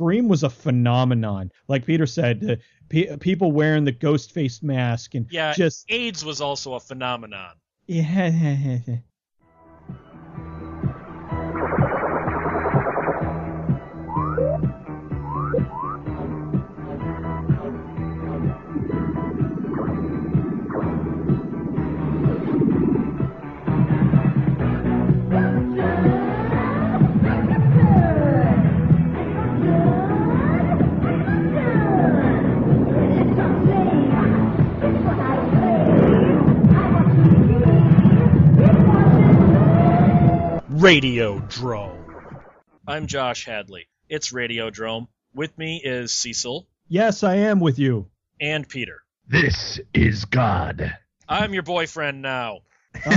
Scream was a phenomenon. Like Peter said, uh, pe- people wearing the ghost face mask and Yeah, just AIDS was also a phenomenon. yeah. Radiodrome. I'm Josh Hadley. It's Radiodrome. With me is Cecil Yes, I am with you. and Peter. This is God. I'm your boyfriend now.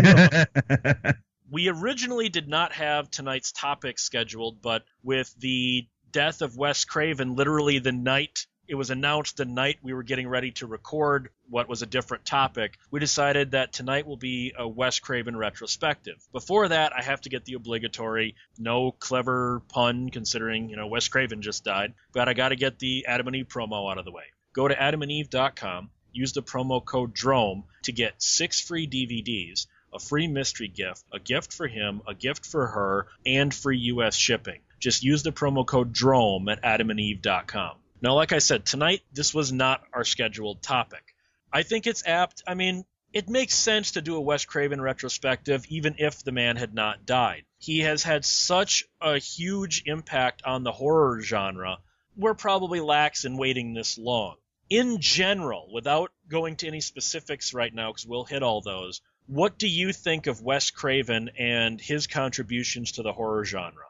We originally did not have tonight's topic scheduled, but with the death of Wes Craven, literally the night it was announced, the night we were getting ready to record what was a different topic, we decided that tonight will be a Wes Craven retrospective. Before that, I have to get the obligatory, no clever pun considering, you know, Wes Craven just died, but I got to get the Adam and Eve promo out of the way. Go to adamandeve.com, use the promo code DROME to get six free DVDs a free mystery gift, a gift for him, a gift for her, and free US shipping. Just use the promo code DROME at adamandeve.com. Now, like I said, tonight this was not our scheduled topic. I think it's apt. I mean, it makes sense to do a Wes Craven retrospective even if the man had not died. He has had such a huge impact on the horror genre. We're probably lax in waiting this long. In general, without going to any specifics right now, because we'll hit all those, what do you think of Wes Craven and his contributions to the horror genre?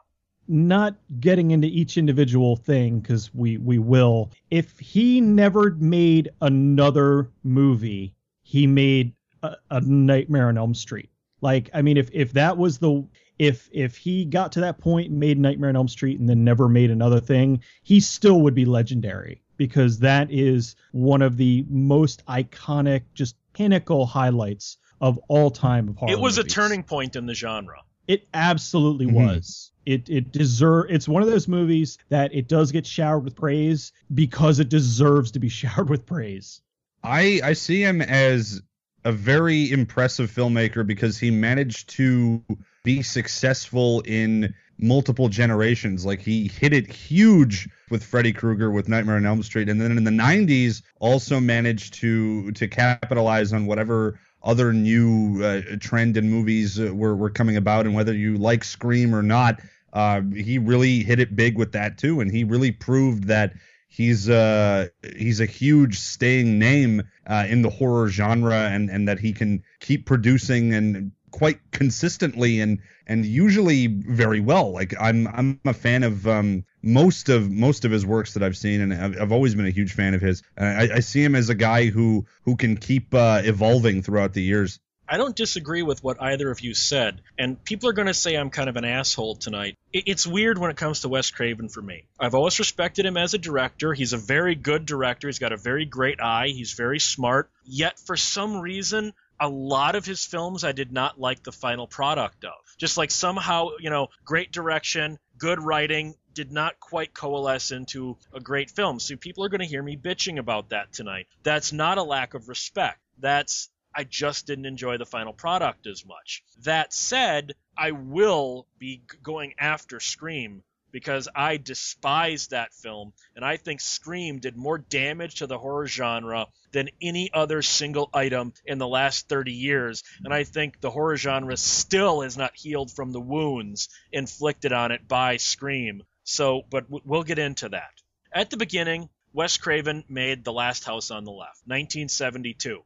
Not getting into each individual thing because we we will. If he never made another movie, he made a, a Nightmare on Elm Street. Like, I mean, if if that was the if if he got to that point and made Nightmare on Elm Street and then never made another thing, he still would be legendary because that is one of the most iconic, just pinnacle highlights of all time of horror. it was a turning point in the genre. It absolutely Mhm. was. It it deserve. It's one of those movies that it does get showered with praise because it deserves to be showered with praise. I I see him as a very impressive filmmaker because he managed to be successful in multiple generations. Like he hit it huge with Freddy Krueger with Nightmare on Elm Street, and then in the '90s also managed to to capitalize on whatever other new uh, trend in movies uh, were were coming about, and whether you like Scream or not, uh, he really hit it big with that too, and he really proved that he's uh he's a huge staying name uh, in the horror genre and and that he can keep producing and quite consistently and and usually very well. Like i'm i'm a fan of um most of most of his works that i've seen and i've, I've always been a huge fan of his. I, I see him as a guy who who can keep uh, evolving throughout the years I don't disagree with what either of you said, and people are going to say I'm kind of an asshole tonight. It's weird when it comes to Wes Craven for me. I've always respected him as a director. He's a very good director. He's got a very great eye. He's very smart. Yet, for some reason, a lot of his films I did not like the final product of. Just like somehow, you know, great direction, good writing, did not quite coalesce into a great film. So people are going to hear me bitching about that tonight. That's not a lack of respect. That's I just didn't enjoy the final product as much. That said, I will be going after Scream because I despise that film and I think Scream did more damage to the horror genre than any other single item in the last 30 years and I think the horror genre still is not healed from the wounds inflicted on it by Scream. So, but we'll get into that. At the beginning, Wes Craven made The Last House on the Left, 1972.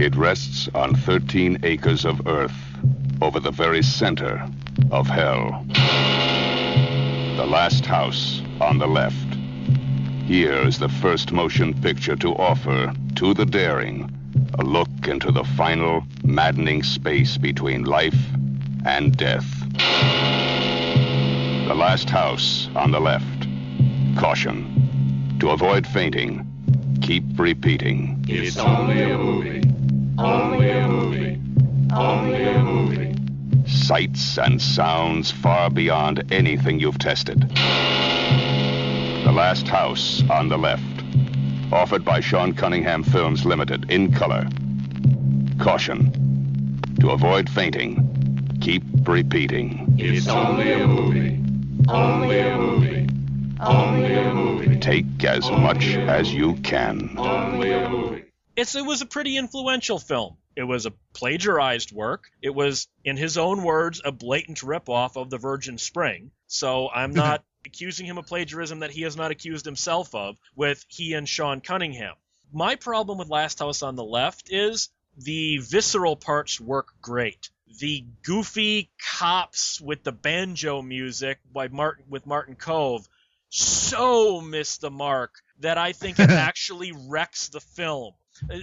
It rests on 13 acres of earth over the very center of hell. The last house on the left. Here is the first motion picture to offer to the daring a look into the final maddening space between life and death. The last house on the left. Caution. To avoid fainting, keep repeating. It's only a movie. Only a movie. Only a movie. Sights and sounds far beyond anything you've tested. The Last House on the Left. Offered by Sean Cunningham Films Limited in color. Caution. To avoid fainting, keep repeating. It's only a movie. Only a movie. Only a movie. Take as much as you can. Only a movie. It's it was a pretty influential film. It was a plagiarized work. It was, in his own words, a blatant ripoff of The Virgin Spring. So I'm mm-hmm. not accusing him of plagiarism that he has not accused himself of with he and Sean Cunningham. My problem with Last House on the Left is the visceral parts work great. The goofy cops with the banjo music by Martin with Martin Kove so miss the mark that I think it actually wrecks the film.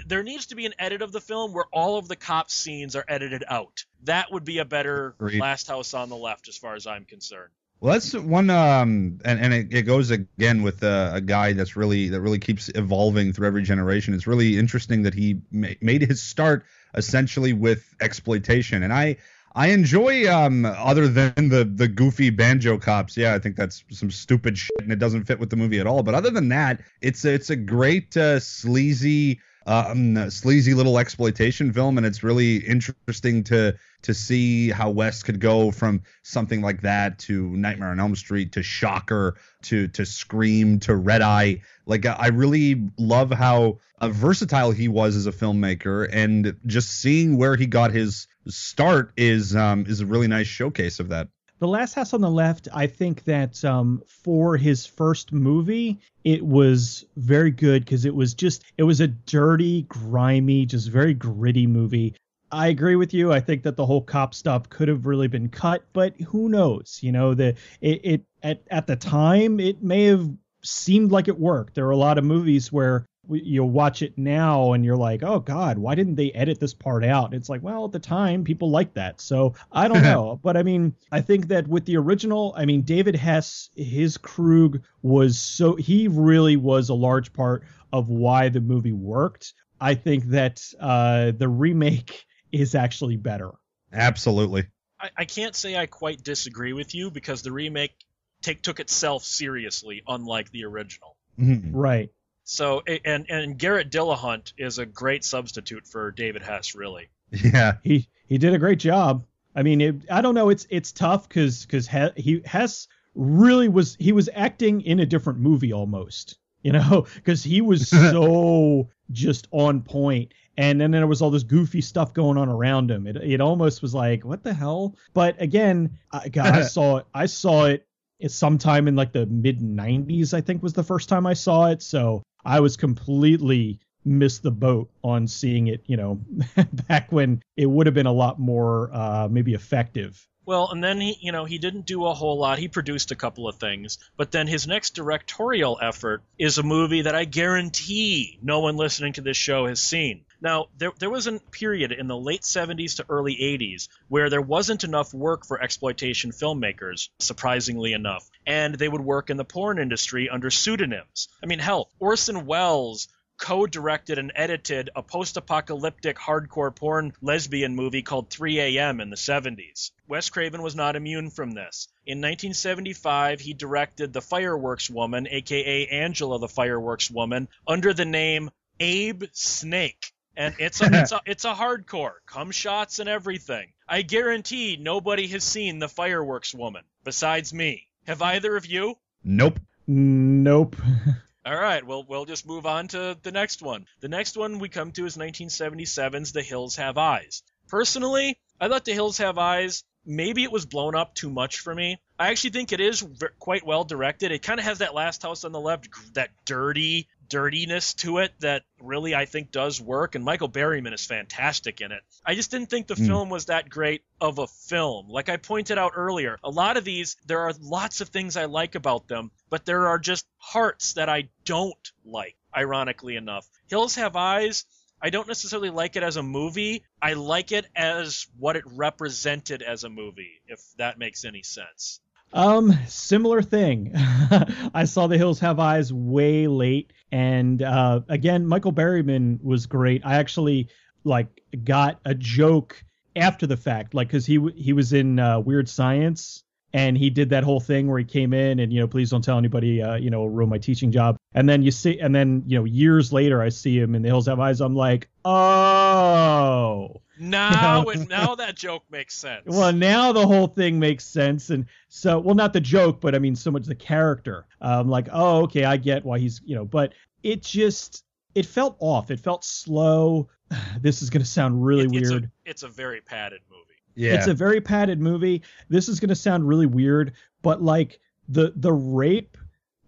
There needs to be an edit of the film where all of the cop scenes are edited out. That would be a better Agreed. Last House on the Left, as far as I'm concerned. Well, that's one, um, and and it, it goes again with uh, a guy that's really that really keeps evolving through every generation. It's really interesting that he ma- made his start essentially with exploitation, and I I enjoy um other than the the goofy banjo cops. Yeah, I think that's some stupid shit, and it doesn't fit with the movie at all. But other than that, it's a, it's a great uh, sleazy. Um, sleazy little exploitation film, and it's really interesting to to see how Wes could go from something like that to Nightmare on Elm Street to Shocker to to Scream to Red Eye. Like I really love how uh, versatile he was as a filmmaker, and just seeing where he got his start is um is a really nice showcase of that. The Last House on the Left, I think that um, for his first movie, it was very good because it was just, it was a dirty, grimy, just very gritty movie. I agree with you. I think that the whole cop stuff could have really been cut, but who knows? You know, the it, it at at the time it may have seemed like it worked. There are a lot of movies where you watch it now and you're like, oh God, why didn't they edit this part out? It's like, well, at the time people liked that. So I don't know. but I mean, I think that with the original, I mean, David Hess, his Krug was so, he really was a large part of why the movie worked. I think that uh, the remake is actually better. Absolutely. I, I can't say I quite disagree with you because the remake take took itself seriously, unlike the original. Mhm. Right. So and and Garrett Dillahunt is a great substitute for David Hess, really. Yeah. he he did a great job. I mean, it, I don't know. It's it's tough because because he Hess really was he was acting in a different movie almost, you know, because he was so just on point. And then there was all this goofy stuff going on around him. It it almost was like what the hell. But again, I, God, I saw it. I saw it. It's sometime in like the mid '90s. I think was the first time I saw it. So I was completely missed the boat on seeing it, you know, back when it would have been a lot more uh, maybe effective. Well, and then he, you know, he didn't do a whole lot. He produced a couple of things, but then his next directorial effort is a movie that I guarantee no one listening to this show has seen. Now, there, there was a period in the late 70s to early 80s where there wasn't enough work for exploitation filmmakers, surprisingly enough, and they would work in the porn industry under pseudonyms. I mean, hell, Orson Welles co-directed and edited a post-apocalyptic hardcore porn lesbian movie called 3 a.m. in the 70s. Wes Craven was not immune from this. In 1975, he directed The Fireworks Woman, aka Angela the Fireworks Woman, under the name Abe Snake. And it's a, it's a it's a hardcore, cum shots and everything. I guarantee nobody has seen The Fireworks Woman besides me. Have either of you? Nope. Nope. All right, well, we'll just move on to the next one. The next one we come to is 1977's The Hills Have Eyes. Personally, I thought The Hills Have Eyes, maybe it was blown up too much for me. I actually think it is quite well directed. It kind of has that last house on the left, that dirty dirtiness to it that really I think does work. And Michael Berryman is fantastic in it. I just didn't think the Mm. film was that great of a film. Like I pointed out earlier, a lot of these, there are lots of things I like about them, but there are just parts that I don't like, ironically enough. Hills Have Eyes, I don't necessarily like it as a movie. I like it as what it represented as a movie, if that makes any sense. Um, similar thing. I saw The Hills Have Eyes way late, and uh, again, Michael Berryman was great. I actually like got a joke after the fact, like because he he was in uh, Weird Science and he did that whole thing where he came in and you know please don't tell anybody uh, you know ruin my teaching job and then you see and then you know years later i see him in the hills have eyes i'm like oh Now, You know? it, now that joke makes sense. well now the whole thing makes sense and so well not the joke but i mean so much the character um like oh okay i get why he's you know but it just it felt off it felt slow this is going to sound really It- it's weird A, it's a very padded movie. Yeah. it's a very padded movie. This is going to sound really weird, but like the the rape,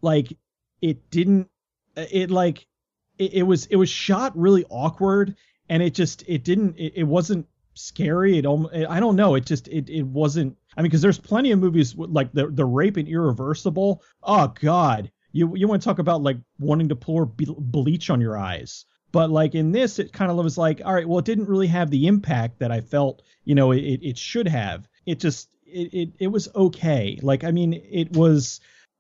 like it didn't, it like it, it was it was shot really awkward, and it just it didn't it, it wasn't scary. It almost I don't know. It just it it wasn't. I mean, because there's plenty of movies like the the rape and Irreversible. Oh God, you you want to talk about like wanting to pour bleach on your eyes. But like in this, it kind of was like, all right, well, it didn't really have the impact that I felt, you know, it, it should have. It just, it, it, it was okay. Like, I mean, it was,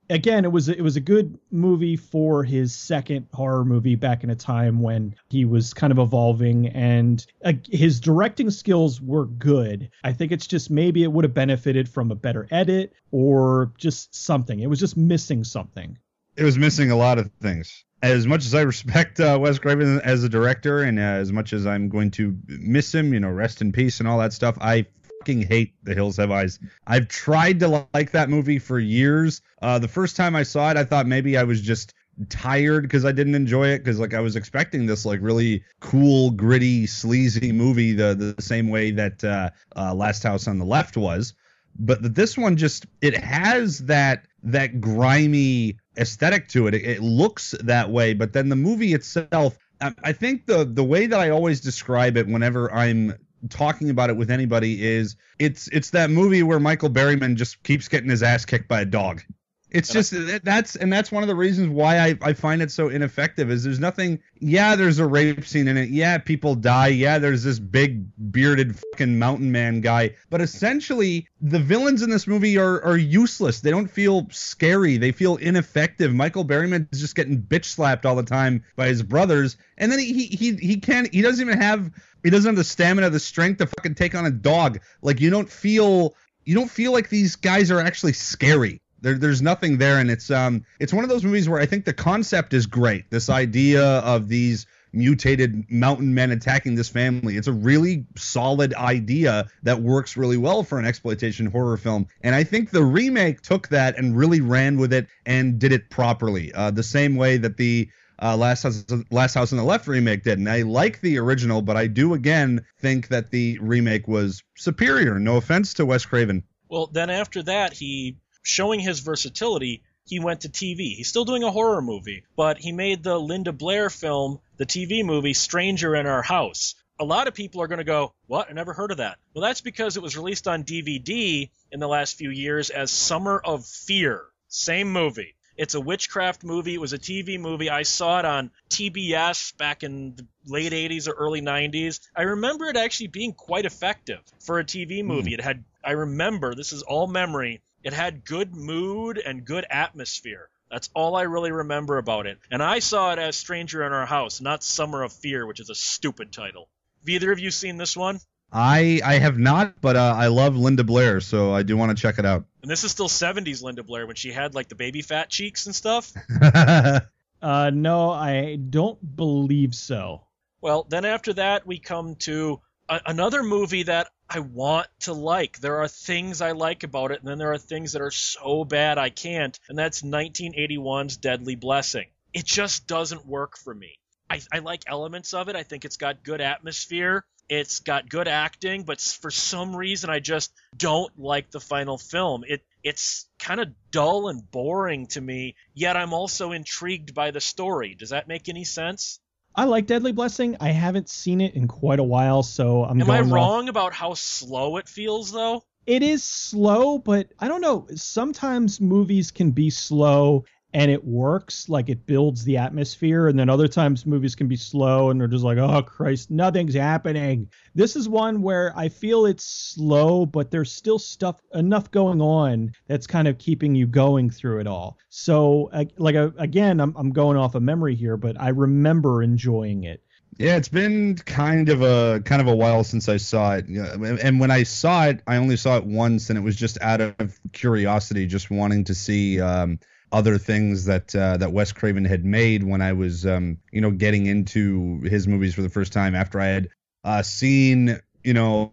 again, it was, it was a good movie for his second horror movie back in a time when he was kind of evolving and uh, his directing skills were good. I think it's just maybe it would have benefited from a better edit or just something. It was just missing something. it was missing a lot of things. As much as I respect uh, Wes Craven as a director, and uh, as much as I'm going to miss him, you know, rest in peace and all that stuff, I fucking hate The Hills Have Eyes. I've tried to like that movie for years. Uh, the first time I saw it, I thought maybe I was just tired because I didn't enjoy it because like I was expecting this like really cool, gritty, sleazy movie the the same way that uh, uh, Last House on the Left was but this one just it has that that grimy aesthetic to it. it. It looks that way, but then the movie itself, I, I think the the way that I always describe it whenever I'm talking about it with anybody is it's it's that movie where Michael Berryman just keeps getting his ass kicked by a dog. It's just that's and that's one of the reasons why I, I find it so ineffective is there's nothing yeah there's a rape scene in it. Yeah people die. Yeah there's this big bearded fucking mountain man guy. But essentially the villains in this movie are are useless. They don't feel scary. They feel ineffective. Michael Berryman is just getting bitch slapped all the time by his brothers. And then he he he, he can't he doesn't even have he doesn't have the stamina the strength to fucking take on a dog. Like you don't feel you don't feel like these guys are actually scary. There, there's nothing there, and it's um, it's one of those movies where I think the concept is great. This idea of these mutated mountain men attacking this family. It's a really solid idea that works really well for an exploitation horror film. And I think the remake took that and really ran with it and did it properly. Uh, the same way that the uh, Last House, Last House on the Left remake did. And I like the original, but I do again think that the remake was superior. No offense to Wes Craven. Well, then after that, he showing his versatility, he went to TV. He's still doing a horror movie, but he made the Linda Blair film, the TV movie Stranger in Our House. A lot of people are going to go, "What? I never heard of that." Well, that's because it was released on DVD in the last few years as Summer of Fear. Same movie. It's a witchcraft movie. It was a TV movie. I saw it on TBS back in the late 80s or early 90s. I remember it actually being quite effective for a TV hmm. movie. It had I remember, this is all memory, it had good mood and good atmosphere. That's all I really remember about it. And I saw it as Stranger in Our House, not Summer of Fear, which is a stupid title. Have either of you seen this one? I I have not, but uh, I love Linda Blair, so I do want to check it out. And this is still 70s Linda Blair when she had like the baby fat cheeks and stuff. Uh, no, I don't believe so. Well, then after that, we come to a- another movie that I want to like. There are things I like about it, and then there are things that are so bad I can't, and that's 1981's Deadly Blessing. It just doesn't work for me. I, I like elements of it. I think it's got good atmosphere. It's got good acting, but for some reason I just don't like the final film. It it's kind of dull and boring to me, yet I'm also intrigued by the story. Does that make any sense? I like Deadly Blessing. I haven't seen it in quite a while, so I'm Am I going off- wrong about how slow it feels though? It is slow, but I don't know. Sometimes movies can be slow and it works, like it builds the atmosphere, and then other times movies can be slow and they're just like, oh Christ, nothing's happening. This is one where I feel it's slow, but there's still stuff enough going on that's kind of keeping you going through it all. So, like again, I'm I'm going off of memory here, but I remember enjoying it. Yeah, it's been kind of a kind of a while since I saw it. And when I saw it, I only saw it once, and it was just out of curiosity, just wanting to see um, other things that uh, that Wes Craven had made when I was, um, you know, getting into his movies for the first time after I had uh, seen, you know,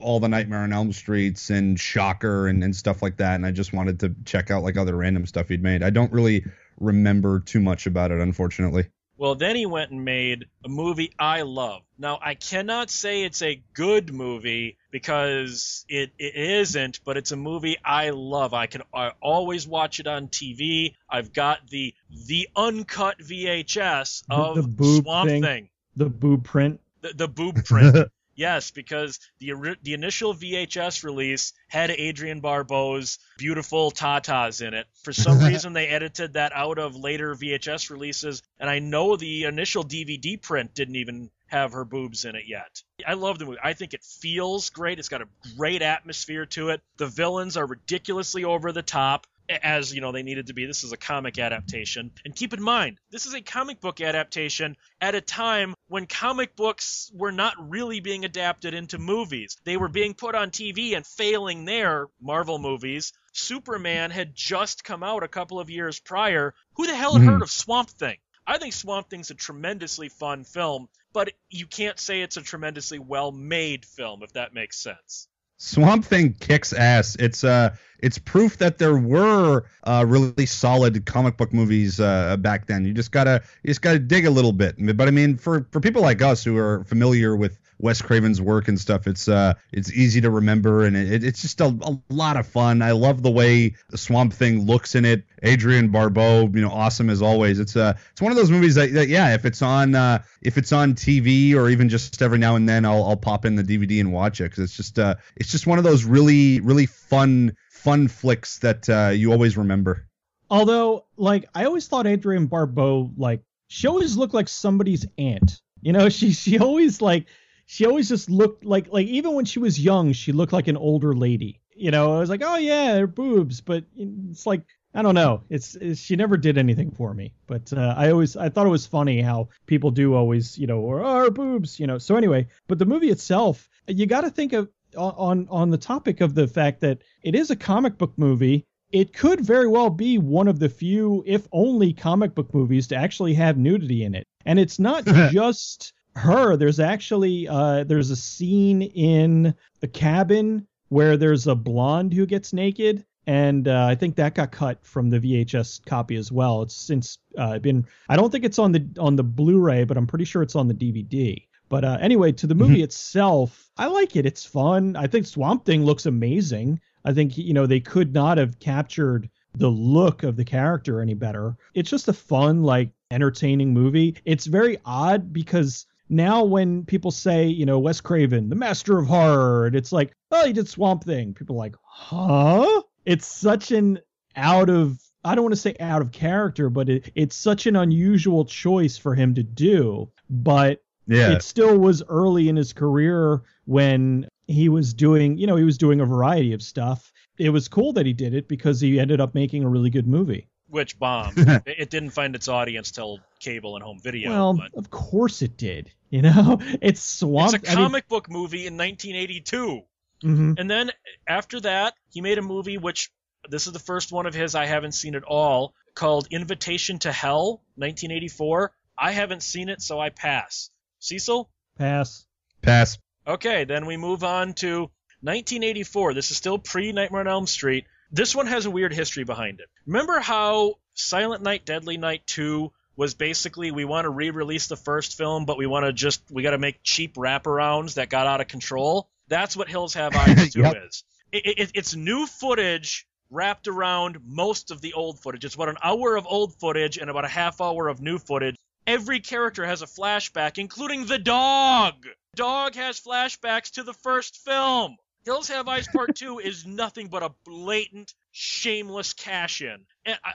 all the Nightmare on Elm Streets and Shocker and, and stuff like that, and I just wanted to check out like other random stuff he'd made. I don't really remember too much about it, unfortunately. Well, then he went and made a movie I love. Now, I cannot say it's a good movie because it, it isn't, but it's a movie I love. I can I always watch it on TV. I've got the the uncut VHS The- of the boob Swamp thing. Thing. The boob print. The, the boob print. Yes, because the the initial VHS release had Adrienne Barbeau's beautiful tatas in it. For some reason, they edited that out of later VHS releases, and I know the initial DVD print didn't even have her boobs in it yet. I love the movie. I think it feels great. It's got a great atmosphere to it. The villains are ridiculously over the top. As you know, they needed to be. This is a comic adaptation. And keep in mind, this is a comic book adaptation at a time when comic books were not really being adapted into movies. They were being put on TV and failing there, Marvel movies. Superman had just come out a couple of years prior. Who the hell had Mhm. heard of Swamp Thing? I think Swamp Thing's a tremendously fun film, but you can't say it's a tremendously well made film, if that makes sense. Swamp Thing kicks ass. It's uh it's proof that there were uh, really solid comic book movies uh, back then. You just gotta you just gotta dig a little bit. But I mean, for for people like us who are familiar with Wes Craven's work and stuff, it's uh it's easy to remember and it, it's just a, a lot of fun. I love the way the Swamp Thing looks in it. Adrienne Barbeau, you know, awesome as always. It's uh it's one of those movies that, that yeah, if it's on uh if it's on TV or even just every now and then, I'll I'll pop in the DVD and watch it because it's just uh it's just one of those really really fun fun flicks that uh, you always remember. Although, like, I always thought Adrienne Barbeau, like, she always looked like somebody's aunt. You know, she she always like she always just looked like like even when she was young, she looked like an older lady. You know, I was like, oh yeah, her boobs, but it's like I don't know. It's, it's she never did anything for me. But uh, I always I thought it was funny how people do always you know or oh, her boobs you know. So anyway, but the movie itself, you got to think of on on the topic of the fact that it is a comic book movie it could very well be one of the few, if only, comic book movies to actually have nudity in it. And it's not just her. There's actually uh, there's a scene in the cabin where there's a blonde who gets naked, and uh, I think that got cut from the VHS copy as well. It's since uh, been. I don't think it's on the on the Blu-ray, but I'm pretty sure it's on the DVD. But uh, anyway, to the movie itself, I like it. It's fun. I think Swamp Thing looks amazing. I think you know they could not have captured the look of the character any better. It's just a fun, like entertaining movie. It's very odd because now when people say, you know, Wes Craven, the master of horror, and it's like, oh, he did Swamp Thing. People are like, huh? It's such an out of I don't want to say out of character, but it, it's such an unusual choice for him to do. But Yeah. it still was early in his career when he was doing, you know, he was doing a variety of stuff. It was cool that he did it because he ended up making a really good movie. Which bombed. it, it didn't find its audience till cable and home video. well, but of course it did. You know, it's Swamp. it's a comic book movie in 1982. I mean, mhm. And then after that, he made a movie which this is the first one of his I haven't seen at all called Invitation to Hell, 1984. I haven't seen it, so I pass. Cecil? Pass. Pass. Okay, then we move on to 1984. This is still pre Nightmare on Elm Street. This one has a weird history behind it. Remember how Silent Night, Deadly Night 2 was basically we want to re-release the first film, but we want to just we got to make cheap wraparounds that got out of control. That's what Hills Have Eyes 2 Yep. is. It, it, it's new footage wrapped around most of the old footage. It's about an hour of old footage and about a half hour of new footage. Every character has a flashback, including the dog. Dog has flashbacks to the first film. Hills Have Eyes Part 2 is nothing but a blatant, shameless cash in.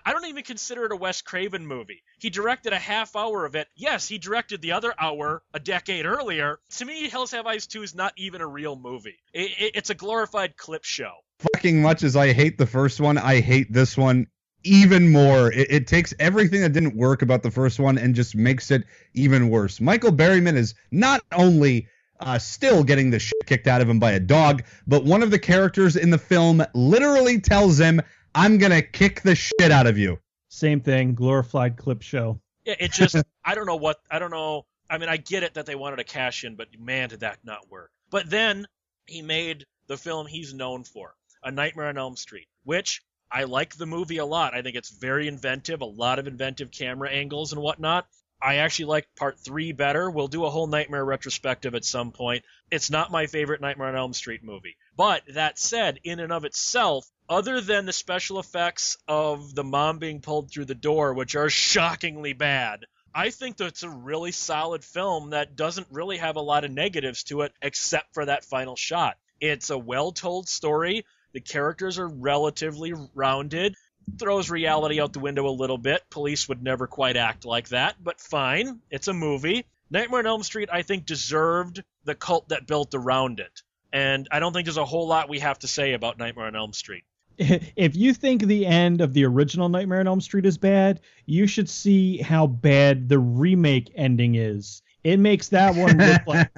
I- don't even consider it a Wes Craven movie. He directed a half hour of it. Yes, he directed the other hour a decade earlier. To me, Hells Have Eyes 2 is not even a real movie. It- it- it's a glorified clip show. Fucking much as I hate the first one, I hate this one even more. It, it takes everything that didn't work about the first one and just makes it even worse. Michael Berryman is not only uh, still getting the shit kicked out of him by a dog, but one of the characters in the film literally tells him, "I'm gonna kick the shit out of you." Same thing, glorified clip show. Yeah, it just I don't know what I don't know. I mean, I get it that they wanted to cash in, but man, did that not work. But then he made the film he's known for, A Nightmare on Elm Street, which I like the movie a lot. I think it's very inventive, a lot of inventive camera angles and whatnot. I actually like part three better. We'll do a whole Nightmare retrospective at some point. It's not my favorite Nightmare on Elm Street movie. But that said, in and of itself, other than the special effects of the mom being pulled through the door, which are shockingly bad, I think that's a really solid film that doesn't really have a lot of negatives to it except for that final shot. It's a well told story. The characters are relatively rounded. Throws reality out the window a little bit. Police would never quite act like that, but fine. It's a movie. Nightmare on Elm Street, I think, deserved the cult that built around it. And I don't think there's a whole lot we have to say about Nightmare on Elm Street. If you think the end of the original Nightmare on Elm Street is bad, you should see how bad the remake ending is. It makes that one look like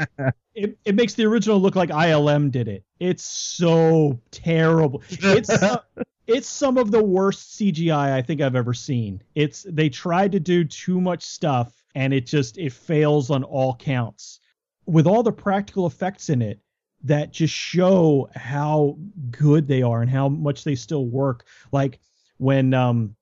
it, it makes the original look like ILM did it. It's so terrible. It's it's some of the worst CGI I think I've ever seen. It's they tried to do too much stuff and it just it fails on all counts. With all the practical effects in it that just show how good they are and how much they still work. Like when um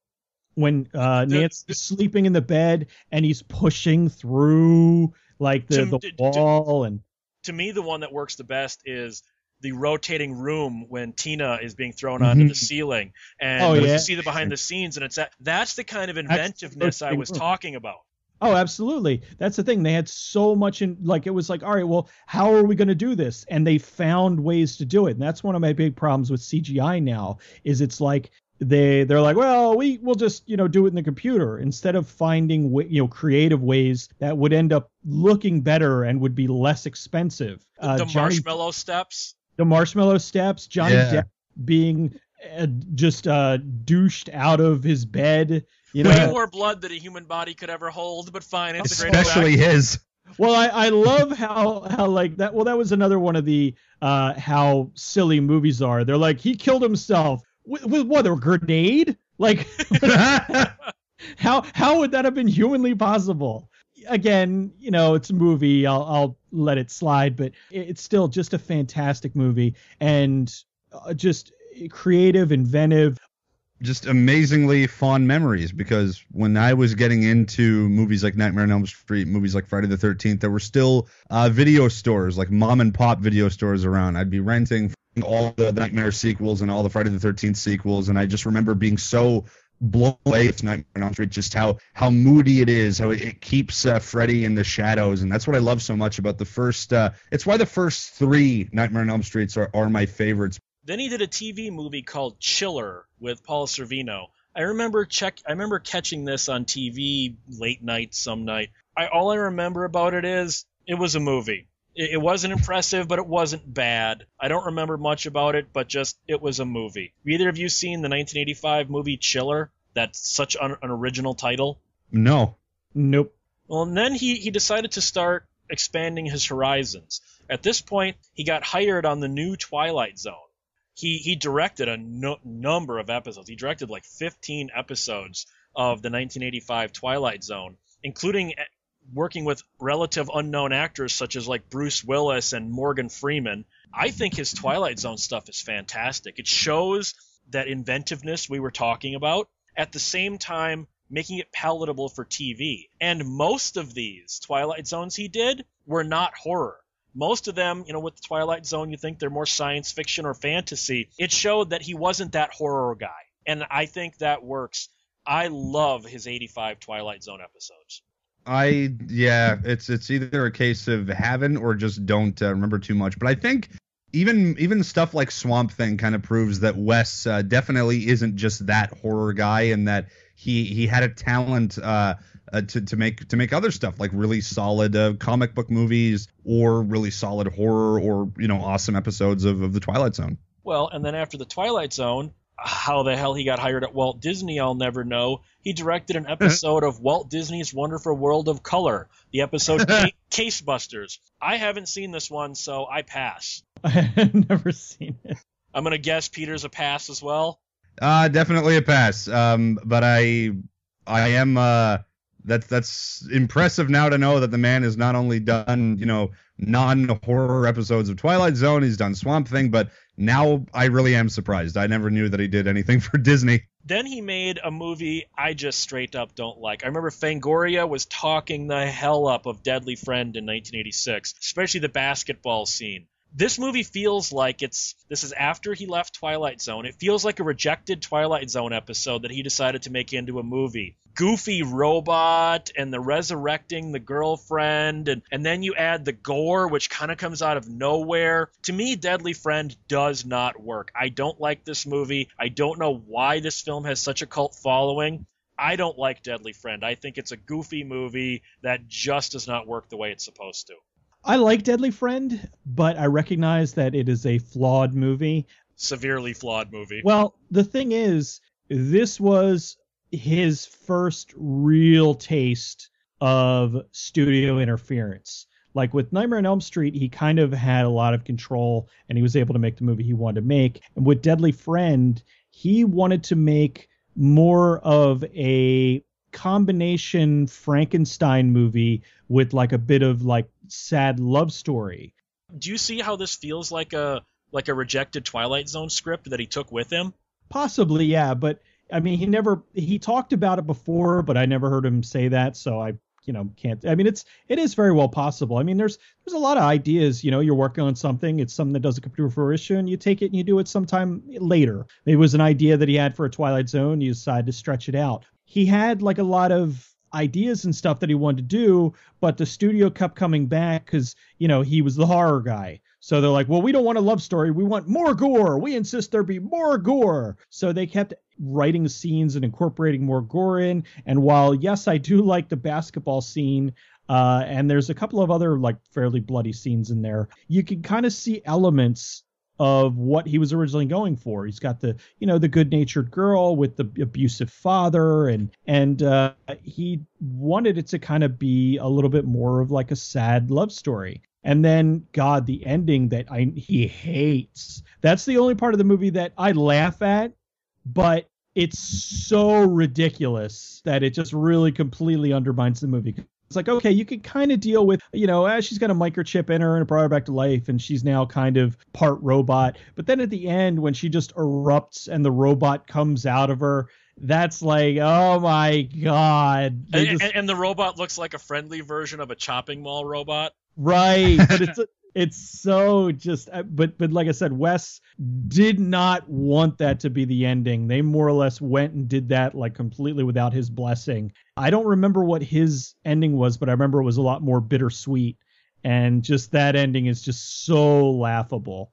when uh The- Nancy's sleeping in the bed and he's pushing through like the, To- the to- to- wall and to me, the one that works the best is the rotating room when Tina is being thrown onto Mhm. the ceiling, and Oh, you see the behind the scenes, and it's that that's the kind of inventiveness I was room. talking about. Oh, absolutely. That's the thing. They had so much in like it was like, all right, well, how are we going to do this? And they found ways to do it. And that's one of my big problems with CGI now is it's like they they're like, well, we will just, you know, do it in the computer instead of finding you know creative ways that would end up looking better and would be less expensive. The, Uh, the Johnny- marshmallow steps. The marshmallow steps, Johnny Yeah. Depp being uh, just uh douched out of his bed, you know. Way more blood than a human body could ever hold, but fine. It's Especially effect. his. Well, I, I love how how like that. Well, that was another one of the uh how silly movies are. They're like he killed himself with, with what a grenade. Like how how would that have been humanly possible? Again, you know, it's a movie. I'll I'll let it slide, but it's still just a fantastic movie and uh, just creative, inventive. just amazingly fond memories because when I was getting into movies like Nightmare on Elm Street, movies like Friday the 13th, there were still uh, video stores, like mom and pop video stores around. I'd be renting all the Nightmare sequels and all the Friday the 13th sequels, and I just remember being so blown away with Nightmare on Elm Street, just how how moody it is, how it, it keeps uh, Freddy in the shadows, and that's what I love so much about the first. Uh, it's why the first three Nightmare on Elm Streets are, are my favorites Then he did a TV movie called Chiller with Paul Sorvino. I remember check. I remember catching this on TV late night some night. I all I remember about it is it was a movie. It, it wasn't impressive, but it wasn't bad. I don't remember much about it, but just it was a movie. Have either of you seen the 1985 movie Chiller? That's such an, an original title. No. Nope. Well, and then he, he decided to start expanding his horizons. At this point, he got hired on the new Twilight Zone. He he directed a no, number of episodes. He directed like 15 episodes of the 1985 Twilight Zone, including working with relative unknown actors such as like Bruce Willis and Morgan Freeman. I think his Twilight Zone stuff is fantastic. It shows that inventiveness we were talking about at the same time making it palatable for TV. And most of these Twilight Zones he did were not horror. Most of them, you know, with the Twilight Zone, you think they're more science fiction or fantasy. It showed that he wasn't that horror guy. And I think that works. I love his 85 Twilight Zone episodes. I yeah, it's it's either a case of haven't or just don't uh, remember too much. But I think even even stuff like Swamp Thing kind of proves that Wes uh, definitely isn't just that horror guy, and that he he had a talent uh, uh, to to make to make other stuff like really solid uh, comic book movies or really solid horror or you know awesome episodes of, of the Twilight Zone. Well, and then after the Twilight Zone, how the hell he got hired at Walt Disney, I'll never know. He directed an episode of Walt Disney's Wonderful World of Color, the episode Ca- Case Busters. I haven't seen this one, so I pass. I've never seen it. I'm gonna guess Peter's a pass as well. Uh, definitely a pass. Um, but I, I am. Uh, that's that's impressive now to know that the man has not only done you know non-horror episodes of Twilight Zone, he's done Swamp Thing, but now I really am surprised. I never knew that he did anything for Disney. Then he made a movie I just straight up don't like. I remember Fangoria was talking the hell up of Deadly Friend in 1986, especially the basketball scene. This movie feels like it's this is after he left Twilight Zone. It feels like a rejected Twilight Zone episode that he decided to make into a movie. Goofy robot and the resurrecting the girlfriend and, and then you add the gore which kind of comes out of nowhere. To me Deadly Friend does not work. I don't like this movie. I don't know why this film has such a cult following. I don't like Deadly Friend. I think it's a goofy movie that just does not work the way it's supposed to. I like Deadly Friend, but I recognize that it is a flawed movie. Severely flawed movie. Well, the thing is, this was his first real taste of studio interference. Like with Nightmare on Elm Street, he kind of had a lot of control and he was able to make the movie he wanted to make. And with Deadly Friend, he wanted to make more of a combination Frankenstein movie with like a bit of like sad love story. Do you see how this feels like a like a rejected Twilight Zone script that he took with him? Possibly, yeah, but I mean, he never he talked about it before, but I never heard him say that, so I you know can't i mean it's it is very well possible i mean there's there's a lot of ideas you know you're working on something it's something that doesn't come to fruition you take it and you do it sometime later it was an idea that he had for a twilight zone you decide to stretch it out he had like a lot of ideas and stuff that he wanted to do but the studio kept coming back because you know he was the horror guy. So they're like well we don't want a love story. We want more gore. We insist there be more gore. So they kept writing scenes and incorporating more gore in. And while yes, I do like the basketball scene, uh, and there's a couple of other like fairly bloody scenes in there, you can kind of see elements of what he was originally going for. He's got the you know the good-natured girl with the abusive father, and and uh, he wanted it to kind of be a little bit more of like a sad love story. And then, God, the ending that I he hates. That's the only part of the movie that I laugh at but it's so ridiculous that it just really completely undermines the movie. It's like, okay, you could kind of deal with, you know, uh, she's got a microchip in her and it brought her back to life, and she's now kind of part robot. But then at the end, when she just erupts and the robot comes out of her, that's like, oh my god! And, just... and, and, the robot looks like a friendly version of a chopping mall robot. Right, but it's it's so just uh, but but like i said wes did not want that to be the ending. They more or less went and did that like completely without his blessing. I don't remember what his ending was but i remember it was a lot more bittersweet. And just that ending is just so laughable.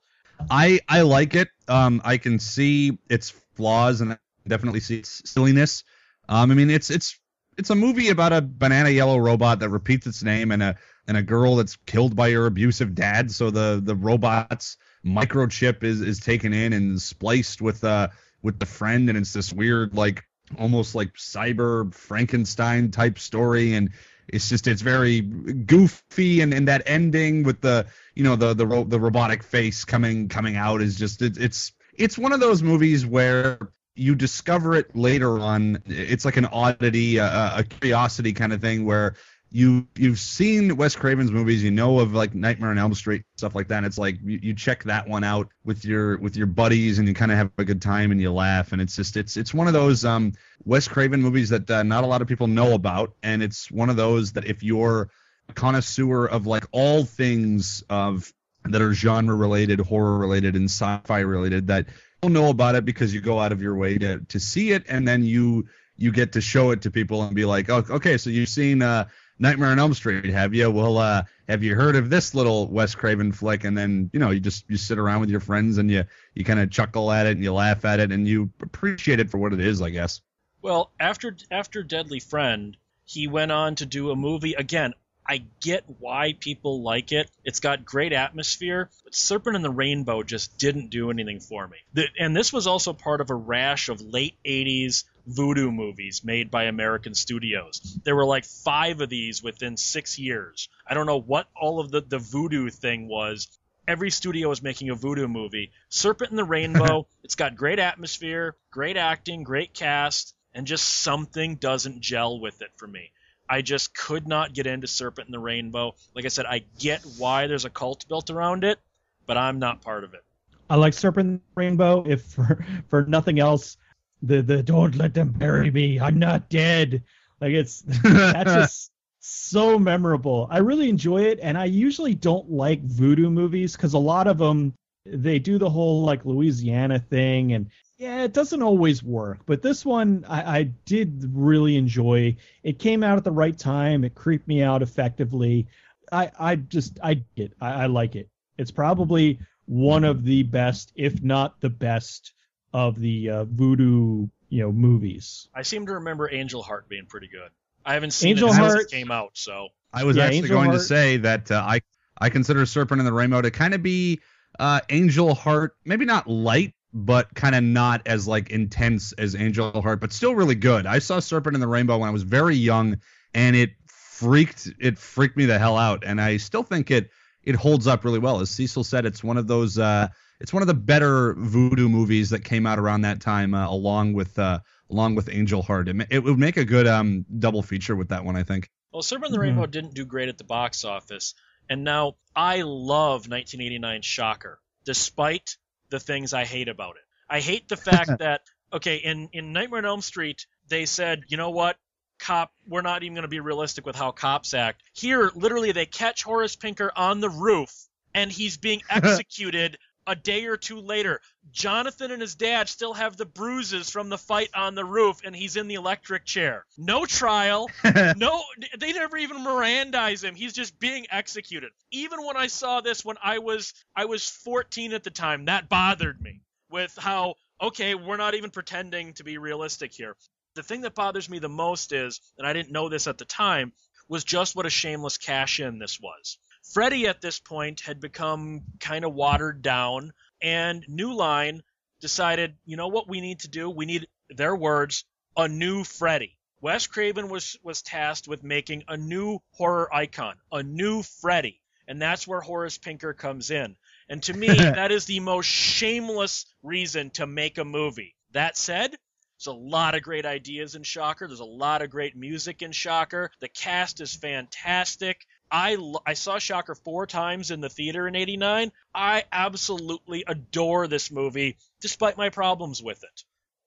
I i like it. Um i can see its flaws and definitely see its silliness. Um i mean it's it's it's a movie about a banana yellow robot that repeats its name and a and a girl that's killed by her abusive dad. So the the robot's microchip is is taken in and spliced with uh with the friend, and it's this weird like almost like cyber Frankenstein type story, and it's just it's very goofy, and, and that ending with the you know the the ro- the robotic face coming coming out is just it, it's it's one of those movies where you discover it later on. It's like an oddity, a, a curiosity kind of thing where you you've seen Wes Craven's movies, you know of like Nightmare on Elm Street stuff like that. And it's like you, you check that one out with your with your buddies, and you kind of have a good time and you laugh. And it's just it's it's one of those um, Wes Craven movies that uh, not a lot of people know about, and it's one of those that if you're a connoisseur of like all things of that are genre related, horror related, and sci-fi related, that you'll know about it because you go out of your way to to see it, and then you you get to show it to people and be like, oh, okay, so you've seen uh, Nightmare on Elm Street, have you? Well, uh, have you heard of this little Wes Craven flick? And then you know you just you sit around with your friends and you you kind of chuckle at it and you laugh at it and you appreciate it for what it is, I guess. Well, after after Deadly Friend, he went on to do a movie again. I get why people like it. It's got great atmosphere, but Serpent and the Rainbow just didn't do anything for me. The, and this was also part of a rash of late 80s voodoo movies made by American studios. There were like five of these within six years. I don't know what all of the, the voodoo thing was. Every studio was making a voodoo movie. Serpent and the Rainbow, it's got great atmosphere, great acting, great cast, and just something doesn't gel with it for me. I just could not get into Serpent and the Rainbow. Like I said, I get why there's a cult built around it, but I'm not part of it. I like Serpent Rainbow. If for for nothing else, the the don't let them bury me. I'm not dead. Like it's that's just so memorable. I really enjoy it, and I usually don't like voodoo movies because a lot of them they do the whole like Louisiana thing, and yeah, it doesn't always work, but this one I, I, did really enjoy. It came out at the right time. It creeped me out effectively. I, I just I it. I, I like it. It's probably one of the best, if not the best, of the uh, voodoo you know movies. I seem to remember Angel Heart being pretty good. I haven't seen Angel it since Heart, it came out, so I was yeah, actually Angel going Heart, to say that uh, I I consider Serpent and the Rainbow to kind of be uh, Angel Heart, maybe not light but kind of not as like intense as Angel Heart, but still really good. I saw Serpent and the Rainbow when I was very young, and it freaked it freaked me the hell out, and I still think it it holds up really well. As Cecil said, it's one of those uh, it's one of the better voodoo movies that came out around that time, uh, along with uh, along with Angel Heart. It, it, would make a good um, double feature with that one, I think. Well, Serpent and the Rainbow mm-hmm. didn't do great at the box office, and now I love 1989 Shocker, despite the things I hate about it. I hate the fact that okay, in in Nightmare on Elm Street, they said, you know what, cop, we're not even going to be realistic with how cops act. Here, literally, they catch Horace Pinker on the roof, and he's being executed a day or two later. Jonathan and his dad still have the bruises from the fight on the roof, and he's in the electric chair. No trial. no, they never even Mirandize him. He's just being executed. Even when I saw this when I was I was 14 at the time, that bothered me with how okay, we're not even pretending to be realistic here. The thing that bothers me the most is, and I didn't know this at the time, was just what a shameless cash in this was. Freddy at this point had become kind of watered down, and New Line decided, you know what we need to do? We need, their words, a new Freddy. Wes Craven was was tasked with making a new horror icon, a new Freddy, and that's where Horace Pinker comes in. And to me, that is the most shameless reason to make a movie. That said, there's a lot of great ideas in Shocker. There's a lot of great music in Shocker. The cast is fantastic. I, I saw Shocker four times in the theater in 89. I absolutely adore this movie, despite my problems with it.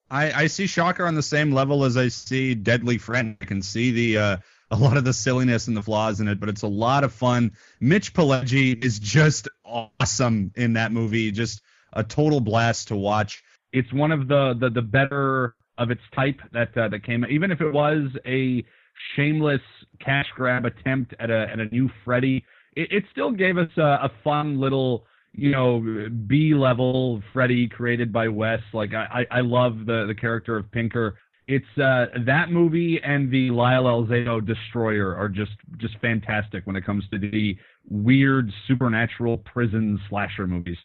I, I see Shocker on the same level as I see Deadly Friend. I can see the uh, a lot of the silliness and the flaws in it, but it's a lot of fun. Mitch Pileggi is just awesome in that movie, just a total blast to watch. It's one of the the, the better of its type that uh, that came. Even if it was a shameless cash grab attempt at a at a new Freddy. It, it still gave us a, a fun little you know B level Freddy created by Wes. Like I, I love the the character of Pinker. It's uh, that movie and the Lyle Alzado Destroyer are just just fantastic when it comes to the weird supernatural prison slasher movies.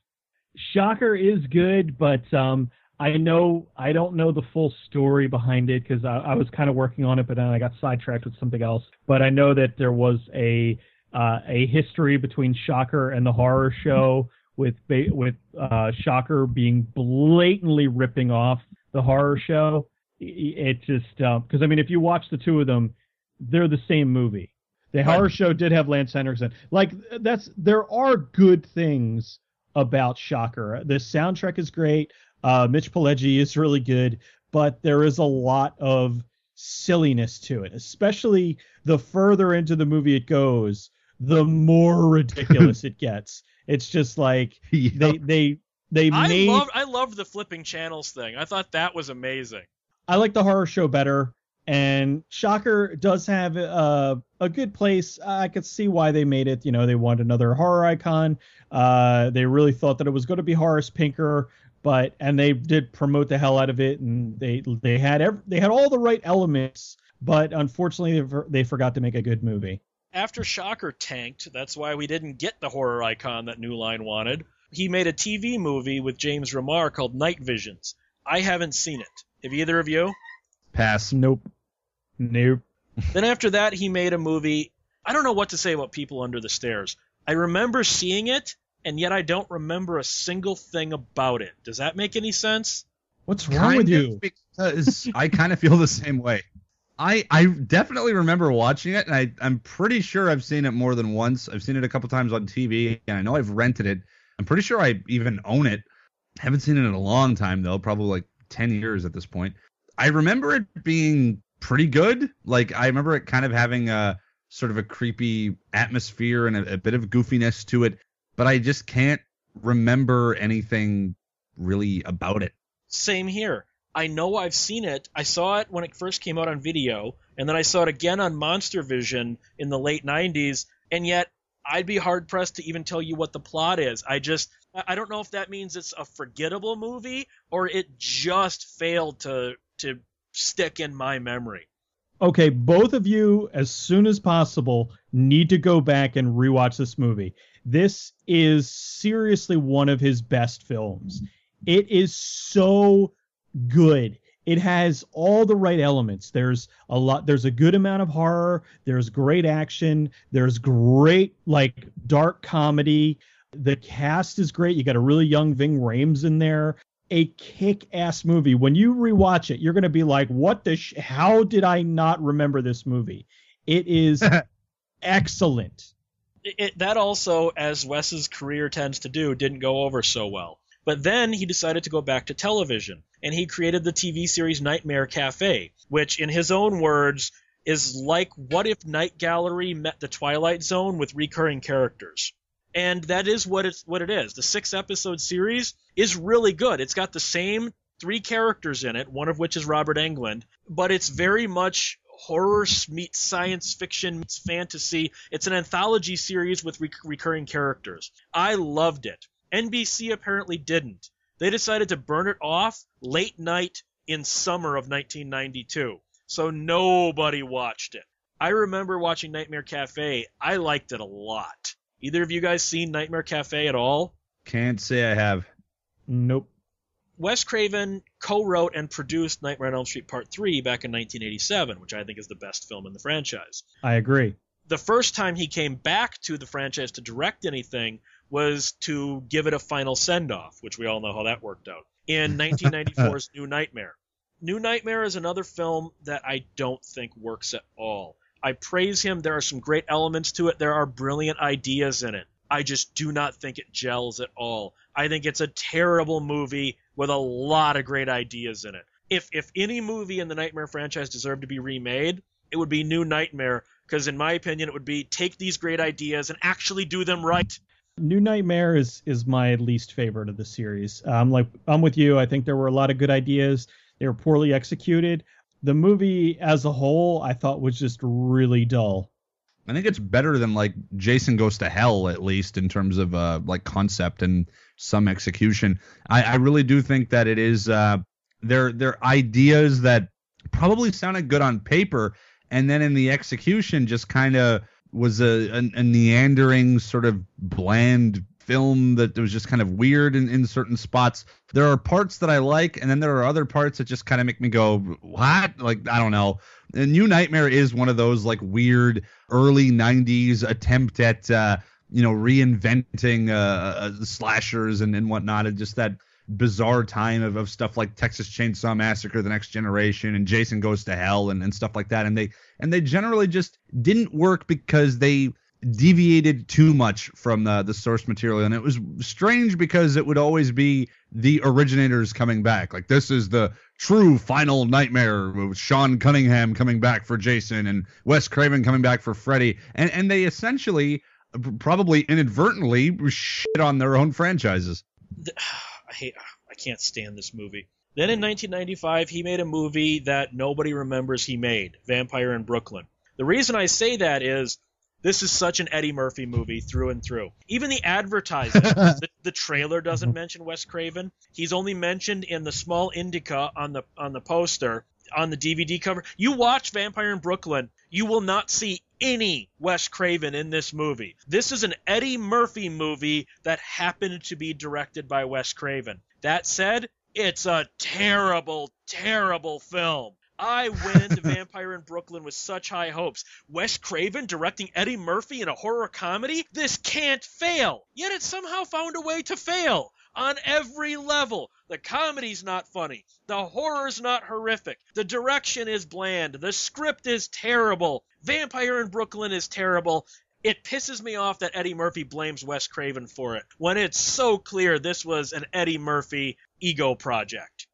Shocker is good, but um, I know I don't know the full story behind it because I, I, was kind of working on it, but then I got sidetracked with something else. But I know that there was a uh, a history between Shocker and the horror show, with with uh, Shocker being blatantly ripping off the horror show. It just because um, I mean, if you watch the two of them, they're the same movie. The horror show did have Lance Henriksen. Like that's there are good things about Shocker. The soundtrack is great. Uh, Mitch Pileggi is really good, but there is a lot of silliness to it, especially the further into the movie it goes, the more ridiculous it gets. It's just like yep. they they they I made. Loved, I love the flipping channels thing. I thought that was amazing. I like the horror show better, and Shocker does have a a good place. I could see why they made it. You know, they want another horror icon. Uh, they really thought that it was going to be Horace Pinker, but and they did promote the hell out of it, and they they had every, they had all the right elements, but unfortunately they, they forgot to make a good movie. After Shocker tanked, that's why we didn't get the horror icon that New Line wanted. He made a TV movie with James Remar called Night Visions. I haven't seen it. Have either of you? Pass. Nope. Nope. then after that, he made a movie. I don't know what to say about People Under the Stairs. I remember seeing it, and yet I don't remember a single thing about it. Does that make any sense? What's wrong Kind with you? Because I kind of feel the same way. I I definitely remember watching it, and I I'm pretty sure I've seen it more than once. I've seen it a couple times on TV, and I know I've rented it. I'm pretty sure I even own it. Haven't seen it in a long time though, probably like ten years at this point. I remember it being pretty good. Like I remember it kind of having a sort of a creepy atmosphere and a, a bit of goofiness to it, but I just can't remember anything really about it. Same here. I know I've seen it. I saw it when it first came out on video, and then I saw it again on Monster Vision in the late 90s, and yet I'd be hard pressed to even tell you what the plot is. I just I don't know if that means it's a forgettable movie or it just failed to to stick in my memory. Okay, both of you, as soon as possible, need to go back and rewatch this movie. This is seriously one of his best films. It is so good. It has all the right elements. There's a lot there's a good amount of horror, there's great action, there's great like dark comedy. The cast is great. You got a really young Ving Rhames in there. A kick-ass movie. When you rewatch it, you're going to be like, "What the sh- how did I not remember this movie?" It is excellent. It, it, that also, as Wes's career tends to do, didn't go over so well. But then he decided to go back to television, and he created the TV series Nightmare Cafe, which, in his own words, is like what if Night Gallery met the Twilight Zone with recurring characters. And that is what it's what it is. The six episode series is really good. It's got the same three characters in it, one of which is Robert Englund, but it's very much horror meets science fiction meets fantasy. It's an anthology series with rec- recurring characters. I loved it. NBC apparently didn't. They decided to burn it off late night in summer of 1992. So nobody watched it. I remember watching Nightmare Cafe. I liked it a lot. Either of you guys seen Nightmare Cafe at all? Can't say I have. Nope. Wes Craven co-wrote and produced Nightmare on Elm Street Part 3 back in 1987, which I think is the best film in the franchise. I agree. The first time he came back to the franchise to direct anything was to give it a final send-off, which we all know how that worked out, in 1994's New Nightmare. New Nightmare is another film that I don't think works at all. I praise him. There are some great elements to it. There are brilliant ideas in it. I just do not think it gels at all. I think it's a terrible movie with a lot of great ideas in it. If if any movie in the Nightmare franchise deserved to be remade, it would be New Nightmare because in my opinion it would be take these great ideas and actually do them right. New Nightmare is is my least favorite of the series. I'm like I'm with you. I think there were a lot of good ideas. They were poorly executed. The movie as a whole, I thought was just really dull. I think it's better than like Jason Goes to Hell, at least in terms of uh, like concept and some execution. I, I really do think that it is uh, they're they're ideas that probably sounded good on paper, and then in the execution just kind of was a, a, a neandering sort of bland film that was just kind of weird in, in certain spots. There are parts that I like, and then there are other parts that just kind of make me go, "What?" Like I don't know. And New Nightmare is one of those like weird early '90s attempt at uh, you know reinventing uh, uh, slashers and and whatnot, and just that bizarre time of, of stuff like Texas Chainsaw Massacre, The Next Generation, and Jason Goes to Hell, and, and stuff like that. And they and they generally just didn't work because they deviated too much from the the source material and it was strange because it would always be the originators coming back like this is the true final nightmare with Sean Cunningham coming back for Jason and Wes Craven coming back for Freddy and and they essentially uh, probably inadvertently shit on their own franchises I hate I can't stand this movie. Then in 1995 he made a movie that nobody remembers he made, Vampire in Brooklyn. The reason I say that is this is such an Eddie Murphy movie through and through. Even the advertising, the, the trailer doesn't mention Wes Craven. He's only mentioned in the small indica on the on the poster on the DVD cover. You watch Vampire in Brooklyn, you will not see any Wes Craven in this movie. This is an Eddie Murphy movie that happened to be directed by Wes Craven. That said, it's a terrible, terrible film. I went into Vampire in Brooklyn with such high hopes. Wes Craven directing Eddie Murphy in a horror comedy? This can't fail. Yet it somehow found a way to fail on every level. The comedy's not funny. The horror's not horrific. The direction is bland. The script is terrible. Vampire in Brooklyn is terrible. It pisses me off that Eddie Murphy blames Wes Craven for it when it's so clear this was an Eddie Murphy ego project.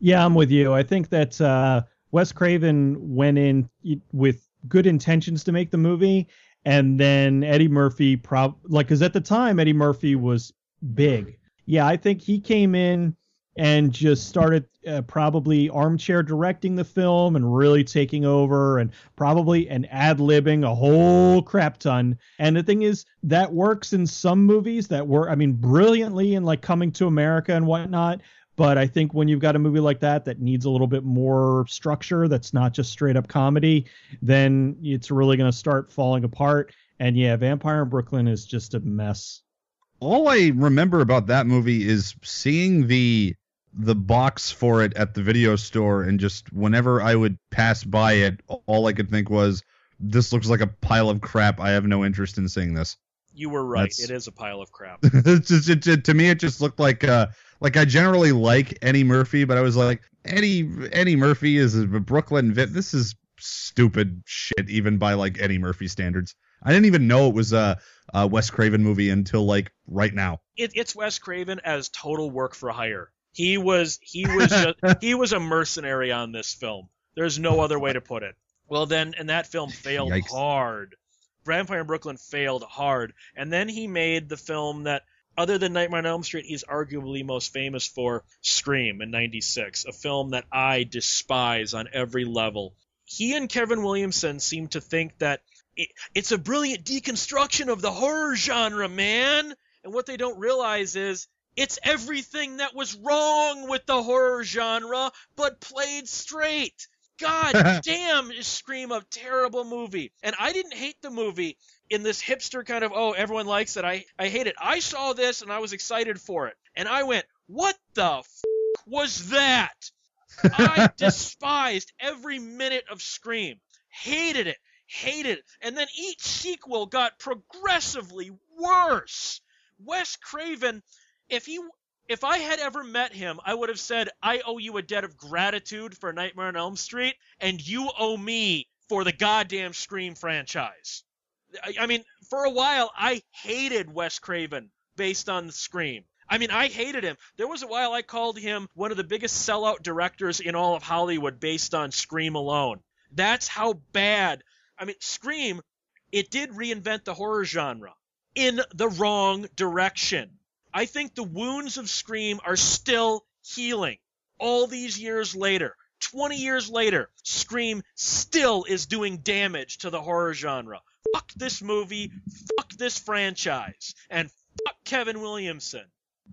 Yeah, I'm with you. I think that uh, Wes Craven went in with good intentions to make the movie, and then Eddie Murphy, prob like, because at the time Eddie Murphy was big. Yeah, I think he came in and just started uh, probably armchair directing the film and really taking over and probably and ad libbing a whole crap ton. And the thing is, that works in some movies that were, I mean, brilliantly in like Coming to America and whatnot. But I think when you've got a movie like that that needs a little bit more structure, that's not just straight up comedy, then it's really going to start falling apart. And yeah, Vampire in Brooklyn is just a mess. All I remember about that movie is seeing the the box for it at the video store and just whenever I would pass by it, all I could think was, this looks like a pile of crap. I have no interest in seeing this. You were right. That's... It is a pile of crap. just, it, it, to me, it just looked like uh, like I generally like Eddie Murphy, but I was like, Eddie Eddie Murphy is a Brooklyn Vit. This is stupid shit, even by like Eddie Murphy standards. I didn't even know it was a, a Wes Craven movie until like right now. It, it's Wes Craven as total work for hire. He was he was just, he was a mercenary on this film. There's no other way to put it. Well, then, and that film failed Yikes. hard. Vampire in Brooklyn failed hard, and then he made the film that, other than Nightmare on Elm Street, he's arguably most famous for, Scream in '96, a film that I despise on every level. He and Kevin Williamson seem to think that it, it's a brilliant deconstruction of the horror genre, man. And what they don't realize is it's everything that was wrong with the horror genre, but played straight. God damn, Scream of terrible movie. And I didn't hate the movie in this hipster kind of, oh, everyone likes it. I, I hate it. I saw this and I was excited for it. And I went, what the f- was that? I despised every minute of Scream. Hated it. Hated it. And then each sequel got progressively worse. Wes Craven if he if I had ever met him, I would have said, I owe you a debt of gratitude for Nightmare on Elm Street, and you owe me for the goddamn Scream franchise. I, I mean, for a while, I hated Wes Craven based on Scream. I mean, I hated him. There was a while I called him one of the biggest sellout directors in all of Hollywood based on Scream alone. That's how bad. I mean, Scream, it did reinvent the horror genre in the wrong direction. I think the wounds of Scream are still healing. All these years later, 20 years later, Scream still is doing damage to the horror genre. Fuck this movie, fuck this franchise, and fuck Kevin Williamson.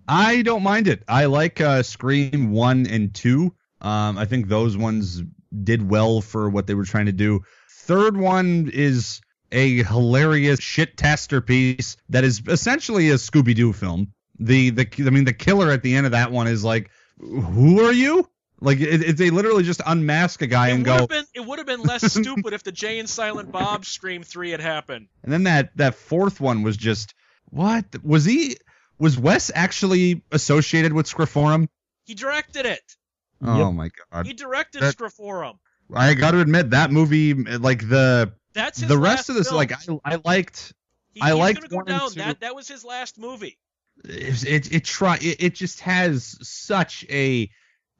I don't mind it. I like uh, Scream 1 and 2. Um, I think those ones did well for what they were trying to do. Third one is a hilarious shit taster piece that is essentially a Scooby Doo film the the I mean the killer at the end of that one is like, who are you? Like it, it, they literally just unmask a guy it and go. Been, it would have been less stupid if the Jay and Silent Bob Scream three had happened. And then that that fourth one was just what was he? Was Wes actually associated with Scre4m? He directed it. Oh yep. my god. He directed that, Scre4m. I got to admit that movie, like the that's the rest of this, film. like I, I liked. He, I liked go down. That that was his last movie it it, it try it, it just has such a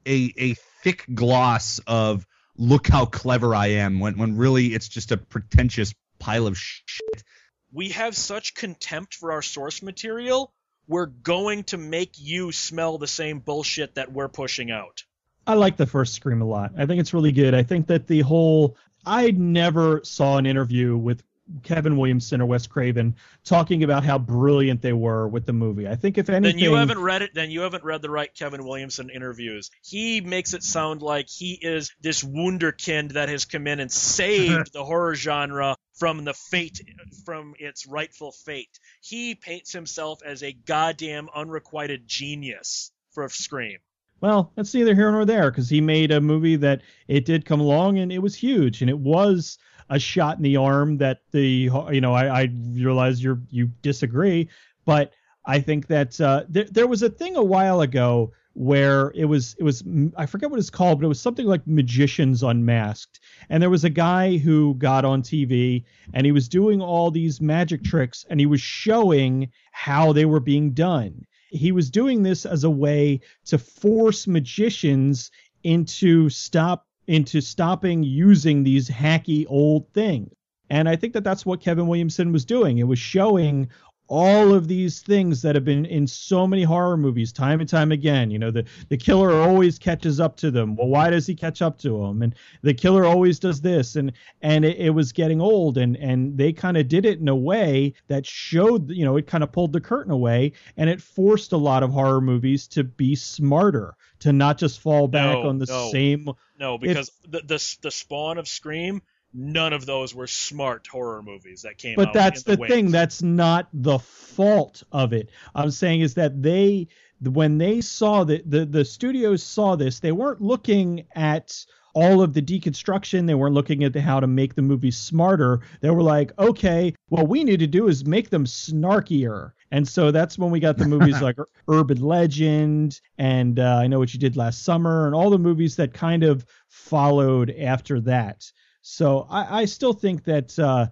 a a thick gloss of look how clever I am when when really it's just a pretentious pile of shit. We have such contempt for our source material. We're going to make you smell the same bullshit that we're pushing out. I like the first Scream a lot. I think it's really good. I think that the whole I never saw an interview with Kevin Williamson or Wes Craven talking about how brilliant they were with the movie. I think if anything, then you haven't read it. Then you haven't read the right Kevin Williamson interviews. He makes it sound like he is this wunderkind that has come in and saved the horror genre from the fate, from its rightful fate. He paints himself as a goddamn unrequited genius for Scream. Well, that's neither here nor there because he made a movie that it did come along and it was huge and it was a shot in the arm that the you know I, I realize you you disagree, but I think that uh, there, there was a thing a while ago where it was it was I forget what it's called, but it was something like Magicians Unmasked, and there was a guy who got on TV and he was doing all these magic tricks and he was showing how they were being done. He was doing this as a way to force magicians into stop into stopping using these hacky old things. And I think that that's what Kevin Williamson was doing. It was showing all of these things that have been in so many horror movies time and time again. You know, the, the killer always catches up to them. Well, why does he catch up to them? And the killer always does this. And and it, it was getting old. And and they kind of did it in a way that showed, you know, it kind of pulled the curtain away and it forced a lot of horror movies to be smarter, to not just fall back No, on the no. same. No, because the, the the spawn of Scream, none of those were smart horror movies that came out. But that's the, the, thing. That's not the fault of it. I'm saying is that they, when they saw that the the studios saw this, they weren't looking at all of the deconstruction. They weren't looking at the, how to make the movie smarter. They were like, okay, what we need to do is make them snarkier. And so that's when we got the movies like Urban Legend and uh, I Know What You Did Last Summer and all the movies that kind of followed after that. So I, I still think that uh,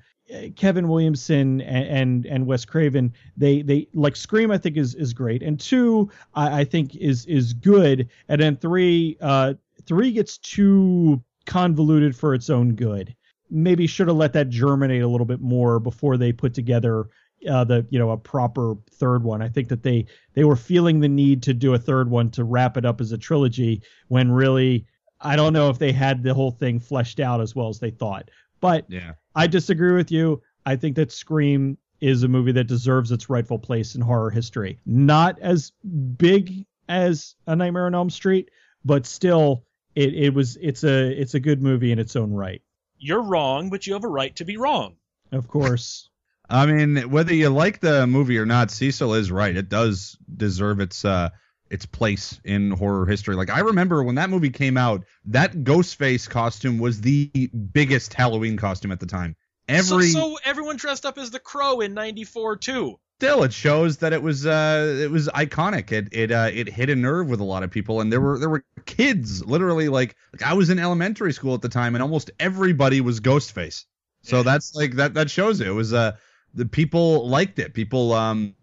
Kevin Williamson and, and and Wes Craven they they like Scream I think is is great and two I, I think is is good and then three uh three gets too convoluted for its own good. Maybe should have let that germinate a little bit more before they put together uh, the you know a proper third one. I think that they they were feeling the need to do a third one to wrap it up as a trilogy when really I don't know if they had the whole thing fleshed out as well as they thought. But Yeah. I disagree with you. I think that Scream is a movie that deserves its rightful place in horror history. Not as big as A Nightmare on Elm Street, but still it, it was it's a it's a good movie in its own right. You're wrong, but you have a right to be wrong. Of course. I mean, whether you like the movie or not, Cecil is right. It does deserve its uh its place in horror history. Like I remember when that movie came out, that Ghostface costume was the biggest Halloween costume at the time. Every so, so everyone dressed up as the Crow in '94 too. still it shows that it was uh it was iconic. It it uh it hit a nerve with a lot of people and there were there were kids literally like like I was in elementary school at the time and almost everybody was Ghostface. So Yeah. that's like that that shows it. It was uh the people liked it. People um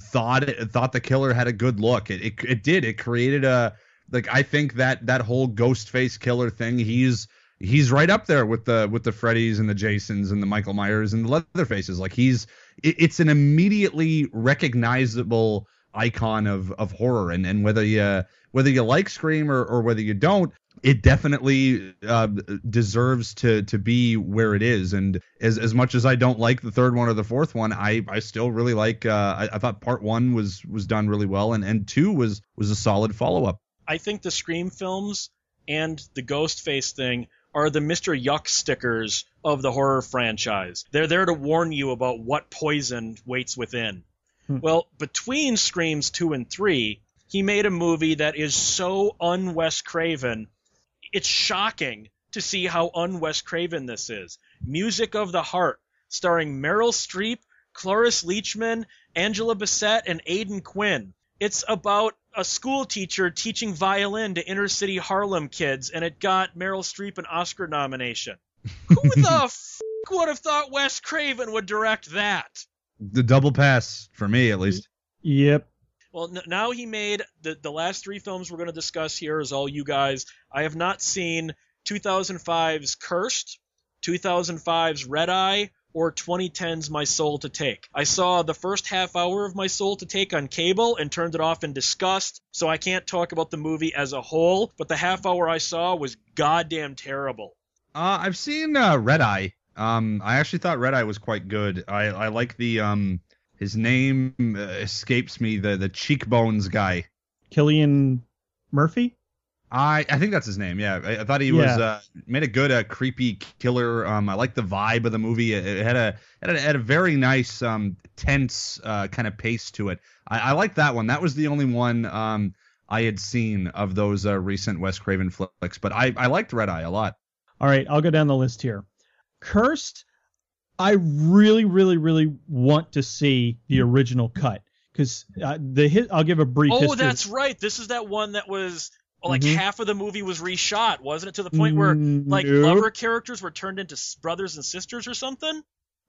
thought it thought the killer had a good look. It it, it did. It created a like I think that that whole Ghostface killer thing. He's he's right up there with the with the Freddys and the Jasons and the Michael Myers and the Leatherfaces. Like he's it, it's an immediately recognizable icon of of horror and and whether you whether you like Scream or, or whether you don't it definitely uh, deserves to to be where it is and as as much as I don't like the third one or the fourth one I I still really like uh, I, I thought part one was was done really well and and two was was a solid follow up I think the Scream films and the Ghostface thing are the Mr. Yuck stickers of the horror franchise. They're there to warn you about what poison waits within. Hmm. Well, between Screams 2 and 3, he made a movie that is so un-Wes Craven, it's shocking to see how un-Wes Craven this is. Music of the Heart, starring Meryl Streep, Cloris Leachman, Angela Bassett, and Aidan Quinn. It's about a school teacher teaching violin to inner city Harlem kids, and it got Meryl Streep an Oscar nomination. Who the f would have thought Wes Craven would direct that? the double pass for me at least Yep. Well, n- now he made the the last three films we're going to discuss here is all you guys. I have not seen 2005's Cursed, 2005's Red Eye, or 2010's My Soul to Take. I saw the first half hour of My Soul to Take on cable and turned it off in disgust, so I can't talk about the movie as a whole, but the half hour I saw was goddamn terrible. Uh, I've seen uh, Red Eye. Um, I actually thought Red Eye was quite good. I I like the um his name uh, escapes me the the cheekbones guy. Cillian Murphy. I I think that's his name. Yeah, I, I thought he was uh, made a good uh, creepy killer. Um, I like the vibe of the movie. It, it had a had a, had a very nice um tense uh kind of pace to it. I, I like that one. That was the only one um I had seen of those uh, recent Wes Craven flicks. But I I liked Red Eye a lot. All right, I'll go down the list here. Cursed, I really, really, really want to see the original cut because uh, the hit. I'll give a brief. Oh, history. that's right. This is that one that was like Mhm. half of the movie was reshot, wasn't it? To the point where Mm, like nope. lover characters were turned into brothers and sisters or something.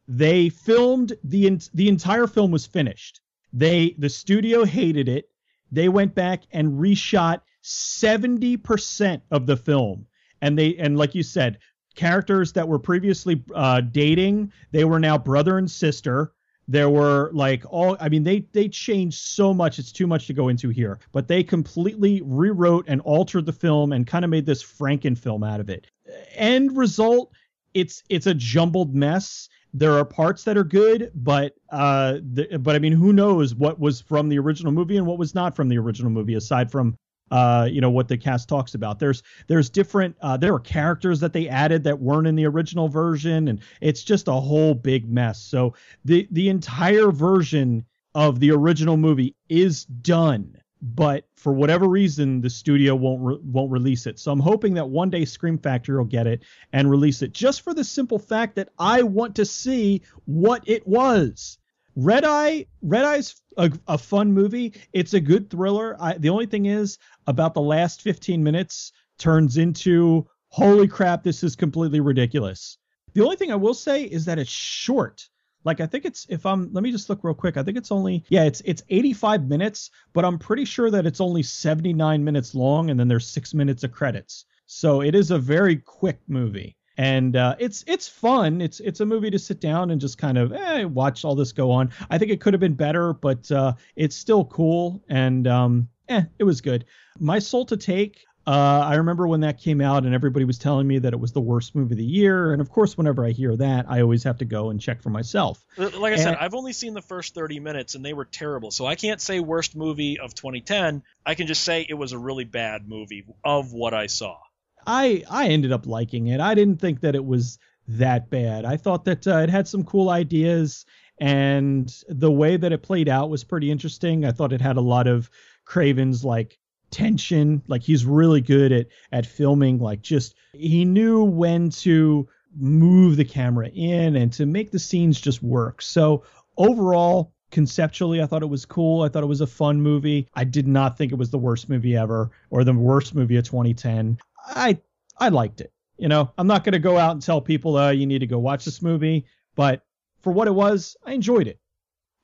they filmed the en- the entire film was finished. They the studio hated it. They went back and reshot 70% of the film. And they and like you said, characters that were previously uh, dating, they were now brother and sister. There were like all I mean they they changed so much it's too much to go into here. But they completely rewrote and altered the film and kind of made this Franken film out of it. End result it's it's a jumbled mess there are parts that are good, but uh, the, but I mean, who knows what was from the original movie and what was not from the original movie, aside from uh, you know what the cast talks about. There's there's different uh, there are characters that they added that weren't in the original version, and it's just a whole big mess. So the the entire version of the original movie is done, but for whatever reason, the studio won't re- won't release it. So I'm hoping that one day Scream Factory will get it and release it, just for the simple fact that I want to see what it was. Red Eye, Red Eye's a, a fun movie. It's a good thriller. I, the only thing is about the last 15 minutes turns into holy crap, this is completely ridiculous. The only thing I will say is that it's short. Like I think it's if I'm let me just look real quick. I think it's only yeah, it's it's 85 minutes, but I'm pretty sure that it's only 79 minutes long and then there's 6 minutes of credits. So it is a very quick movie. And uh, it's it's fun. It's it's a movie to sit down and just kind of eh, watch all this go on. I think it could have been better, but uh, it's still cool and um, eh, it was good. My soul to take. Uh, I remember when that came out and everybody was telling me that it was the worst movie of the year. And of course, whenever I hear that, I always have to go and check for myself. Like I said, I've only seen the first 30 minutes and they were terrible. So I can't say worst movie of 2010. I can just say it was a really bad movie of what I saw. I I ended up liking it. I didn't think that it was that bad. I thought that uh, it had some cool ideas and the way that it played out was pretty interesting. I thought it had a lot of Craven's like tension. Like he's really good at at filming like just he knew when to move the camera in and to make the scenes just work. So overall conceptually I thought it was cool. I thought it was a fun movie. I did not think it was the worst movie ever or the worst movie of 2010. I I liked it. You know, I'm not going to go out and tell people, uh, you need to go watch this movie, but for what it was, I enjoyed it.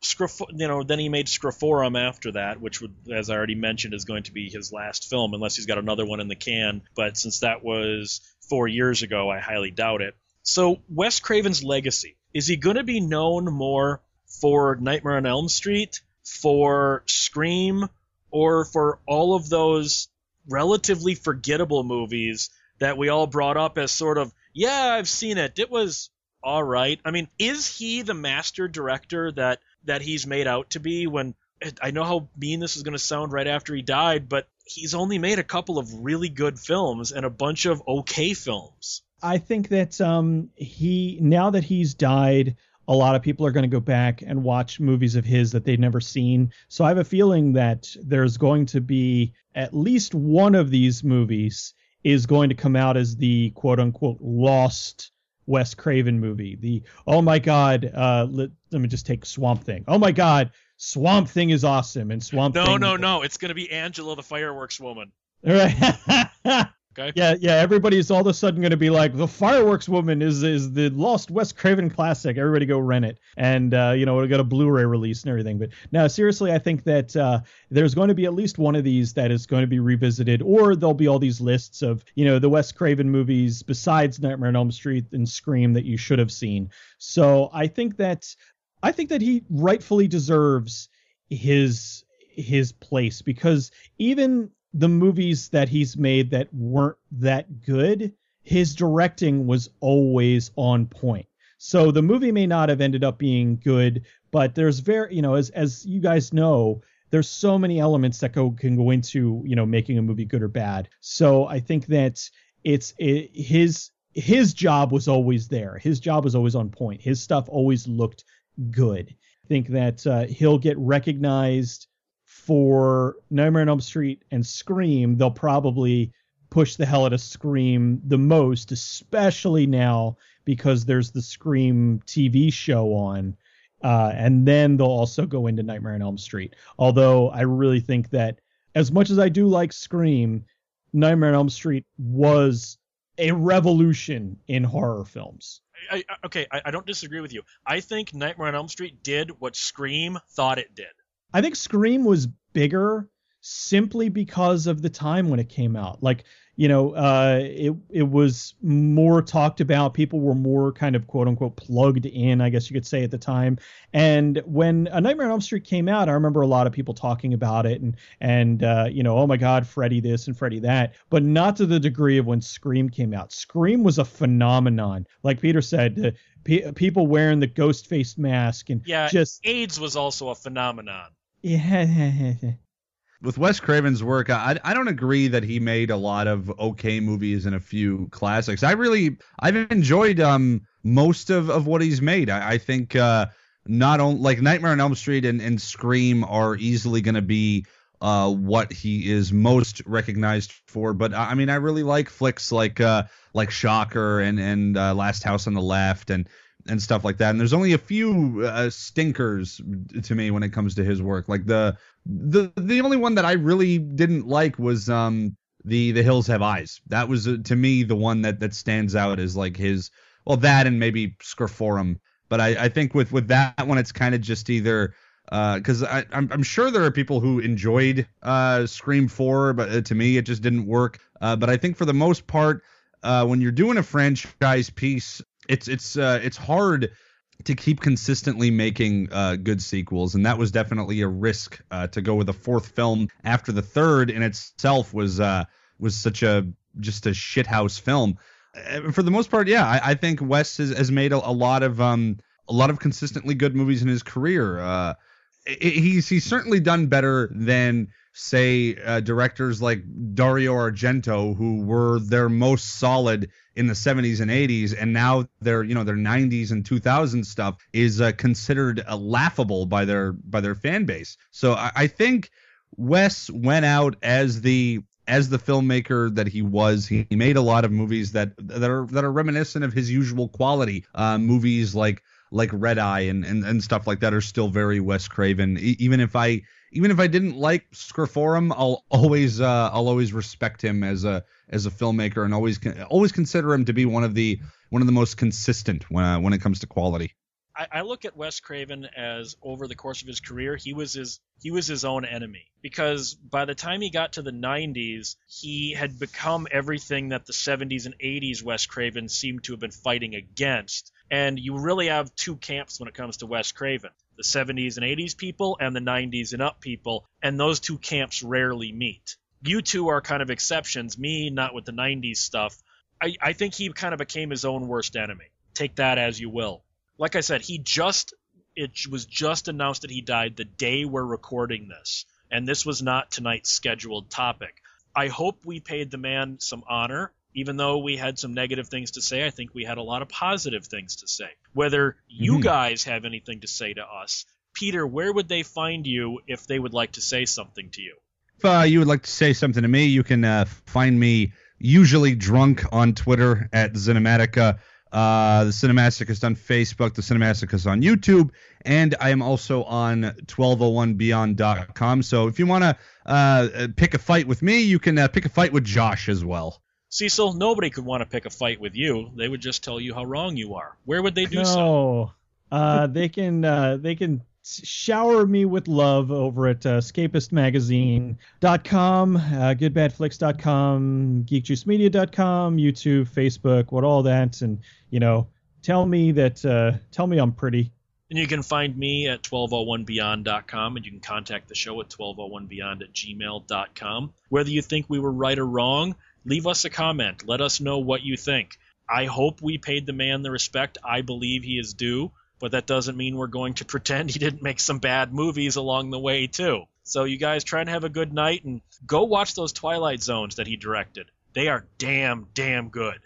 Scraf- you know, then he made Scre4m after that, which would, as I already mentioned, is going to be his last film, unless he's got another one in the can. But since that was four years ago, I highly doubt it. So, Wes Craven's legacy is he going to be known more for Nightmare on Elm Street, for Scream, or for all of those relatively forgettable movies that we all brought up as sort of, yeah, I've seen it. It was all right. I mean, is he the master director that that he's made out to be when I know how mean this is going to sound right after he died, but he's only made a couple of really good films and a bunch of okay films. I think that um, he now that he's died, a lot of people are going to go back and watch movies of his that they've never seen. So I have a feeling that there's going to be at least one of these movies is going to come out as the quote unquote lost Wes Craven movie. The oh my god, uh, let, let me just take Swamp Thing. Oh my god, Swamp Thing is awesome, and Swamp No, Thing. no, no. It's going to be Angela the fireworks woman. Right. Okay. Yeah, yeah. Everybody's all of a sudden going to be like, the Fireworks Woman is is the lost Wes Craven classic. Everybody go rent it, and uh, you know it'll get a Blu-ray release and everything. But now, seriously, I think that uh, there's going to be at least one of these that is going to be revisited, or there'll be all these lists of you know the Wes Craven movies besides Nightmare on Elm Street and Scream that you should have seen. So I think that I think that he rightfully deserves his his place because even the movies that he's made that weren't that good, his directing was always on point. So the movie may not have ended up being good, but there's very, you know, as as you guys know, there's so many elements that go can go into, you know, making a movie good or bad. So I think that it's it, his his job was always there. His job was always on point. His stuff always looked good. I think that uh, he'll get recognized for Nightmare on Elm Street and Scream. They'll probably push the hell out of Scream the most, especially now because there's the Scream TV show on. Uh, and then they'll also go into Nightmare on Elm Street. Although I really think that as much as I do like Scream, Nightmare on Elm Street was a revolution in horror films. I, I, okay, I, I don't disagree with you. I think Nightmare on Elm Street did what Scream thought it did. I think Scream was bigger simply because of the time when it came out. Like you know, uh, it it was more talked about. People were more kind of quote unquote plugged in, I guess you could say at the time. And when A Nightmare on Elm Street came out, I remember a lot of people talking about it and and uh, you know, oh my God, Freddy this and Freddy that, but not to the degree of when Scream came out. Scream was a phenomenon, like Peter said. Uh, people wearing the ghost faced mask and yeah, just AIDS was also a phenomenon. Yeah, with Wes Craven's work, I I don't agree that he made a lot of okay movies and a few classics. I really I've enjoyed um most of of what he's made. I, I think uh not only like Nightmare on Elm Street and, and Scream are easily going to be uh what he is most recognized for, but I mean I really like flicks like uh like Shocker and and uh, Last House on the Left and and stuff like that. And there's only a few uh, stinkers to me when it comes to his work. Like the the the only one that I really didn't like was um the the Hills Have Eyes. That was uh, to me the one that that stands out as like his well that and maybe Scre4m. But I, I think with with that one it's kind of just either because uh, I'm, I'm sure there are people who enjoyed uh, Scream 4, but uh, to me it just didn't work. Uh, but I think for the most part, uh, when you're doing a franchise piece, it's it's uh, it's hard to keep consistently making uh, good sequels, and that was definitely a risk uh, to go with a fourth film after the third in itself was uh, was such a just a shithouse film. Uh, for the most part, yeah, I, I think Wes has, has made a, a, lot of um, a lot of consistently good movies in his career. Uh, he's he's certainly done better than say uh, directors like Dario Argento who were their most solid in the 70s and 80s and now their you know their 90s and 2000s stuff is uh, considered uh, laughable by their by their fan base so I, I think Wes went out as the as the filmmaker that he was, he, made a lot of movies that that are that are reminiscent of his usual quality. Uh, movies like like Red Eye and, and and stuff like that are still very Wes Craven. E- even if I even if I didn't like Scre4m, I'll always uh, I'll always respect him as a as a filmmaker and always always consider him to be one of the one of the most consistent when uh, when it comes to quality. I, I look at Wes Craven as over the course of his career, he was his he was his own enemy because by the time he got to the 90s, he had become everything that the 70s and 80s Wes Craven seemed to have been fighting against. And you really have two camps when it comes to Wes Craven the 70s and 80s people and the 90s and up people, and those two camps rarely meet. You two are kind of exceptions, me not with the 90s stuff. I, I think he kind of became his own worst enemy. Take that as you will. Like I said, he just it was just announced that he died the day we're recording this, and this was not tonight's scheduled topic. I hope we paid the man some honor even though we had some negative things to say, I think we had a lot of positive things to say. Whether you mm-hmm. guys have anything to say to us, Peter, where would they find you if they would like to say something to you? If uh, you would like to say something to me, you can uh, find me usually drunk on Twitter at Cinematica. Uh, the Cinematic is on Facebook. The Cinematic is on YouTube, and I am also on 1201beyond.com. So if you want to uh, pick a fight with me, you can uh, pick a fight with Josh as well. Cecil, nobody could want to pick a fight with you. They would just tell you how wrong you are. Where would they do no. so? Uh, they can uh, they can shower me with love over at uh, escapistmagazine.com, uh, goodbadflix.com, geekjuicemedia.com, YouTube, Facebook, what all that, and you know, tell me that uh, tell me I'm pretty. And you can find me at 1201beyond.com and you can contact the show at 1201beyond at gmail.com. Whether you think we were right or wrong, leave us a comment. Let us know what you think. I hope we paid the man the respect I believe he is due, but that doesn't mean we're going to pretend he didn't make some bad movies along the way, too. So, you guys try and have a good night and go watch those Twilight Zones that he directed. They are damn, damn good.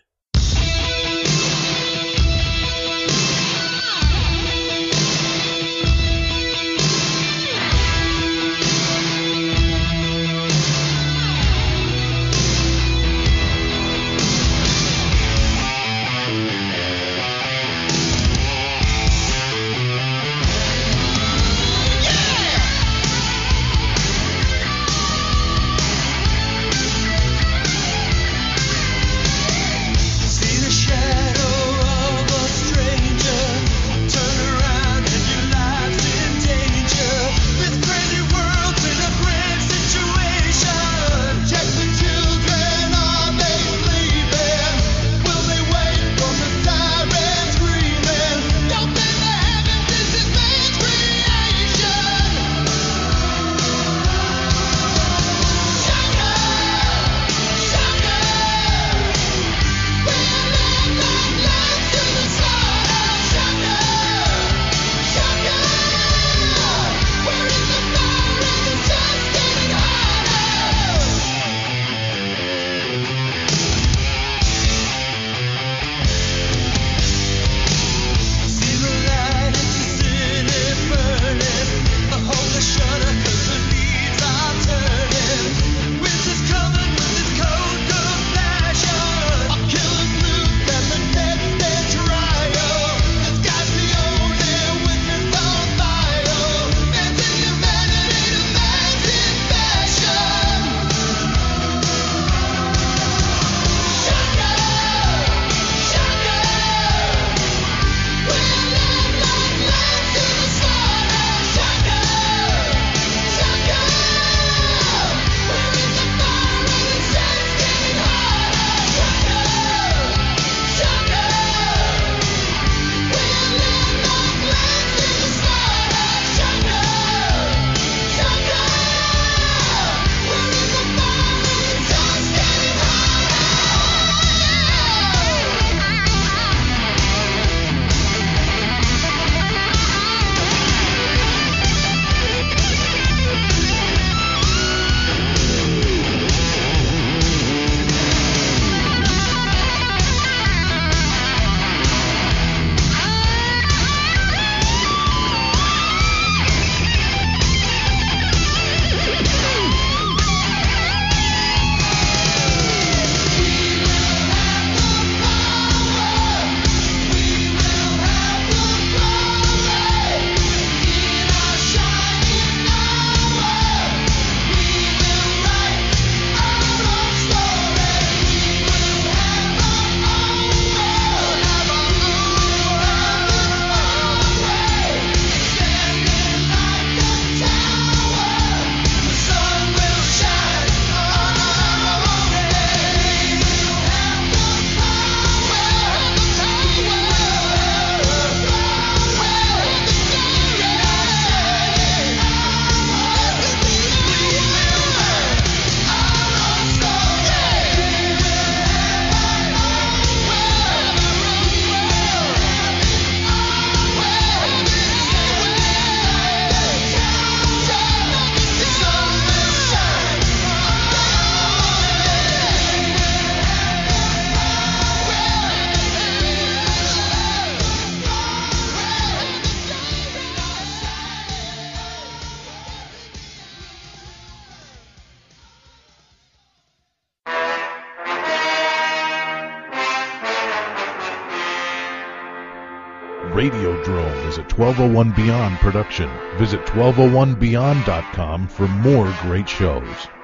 1201 Beyond production. Visit 1201beyond.com for more great shows.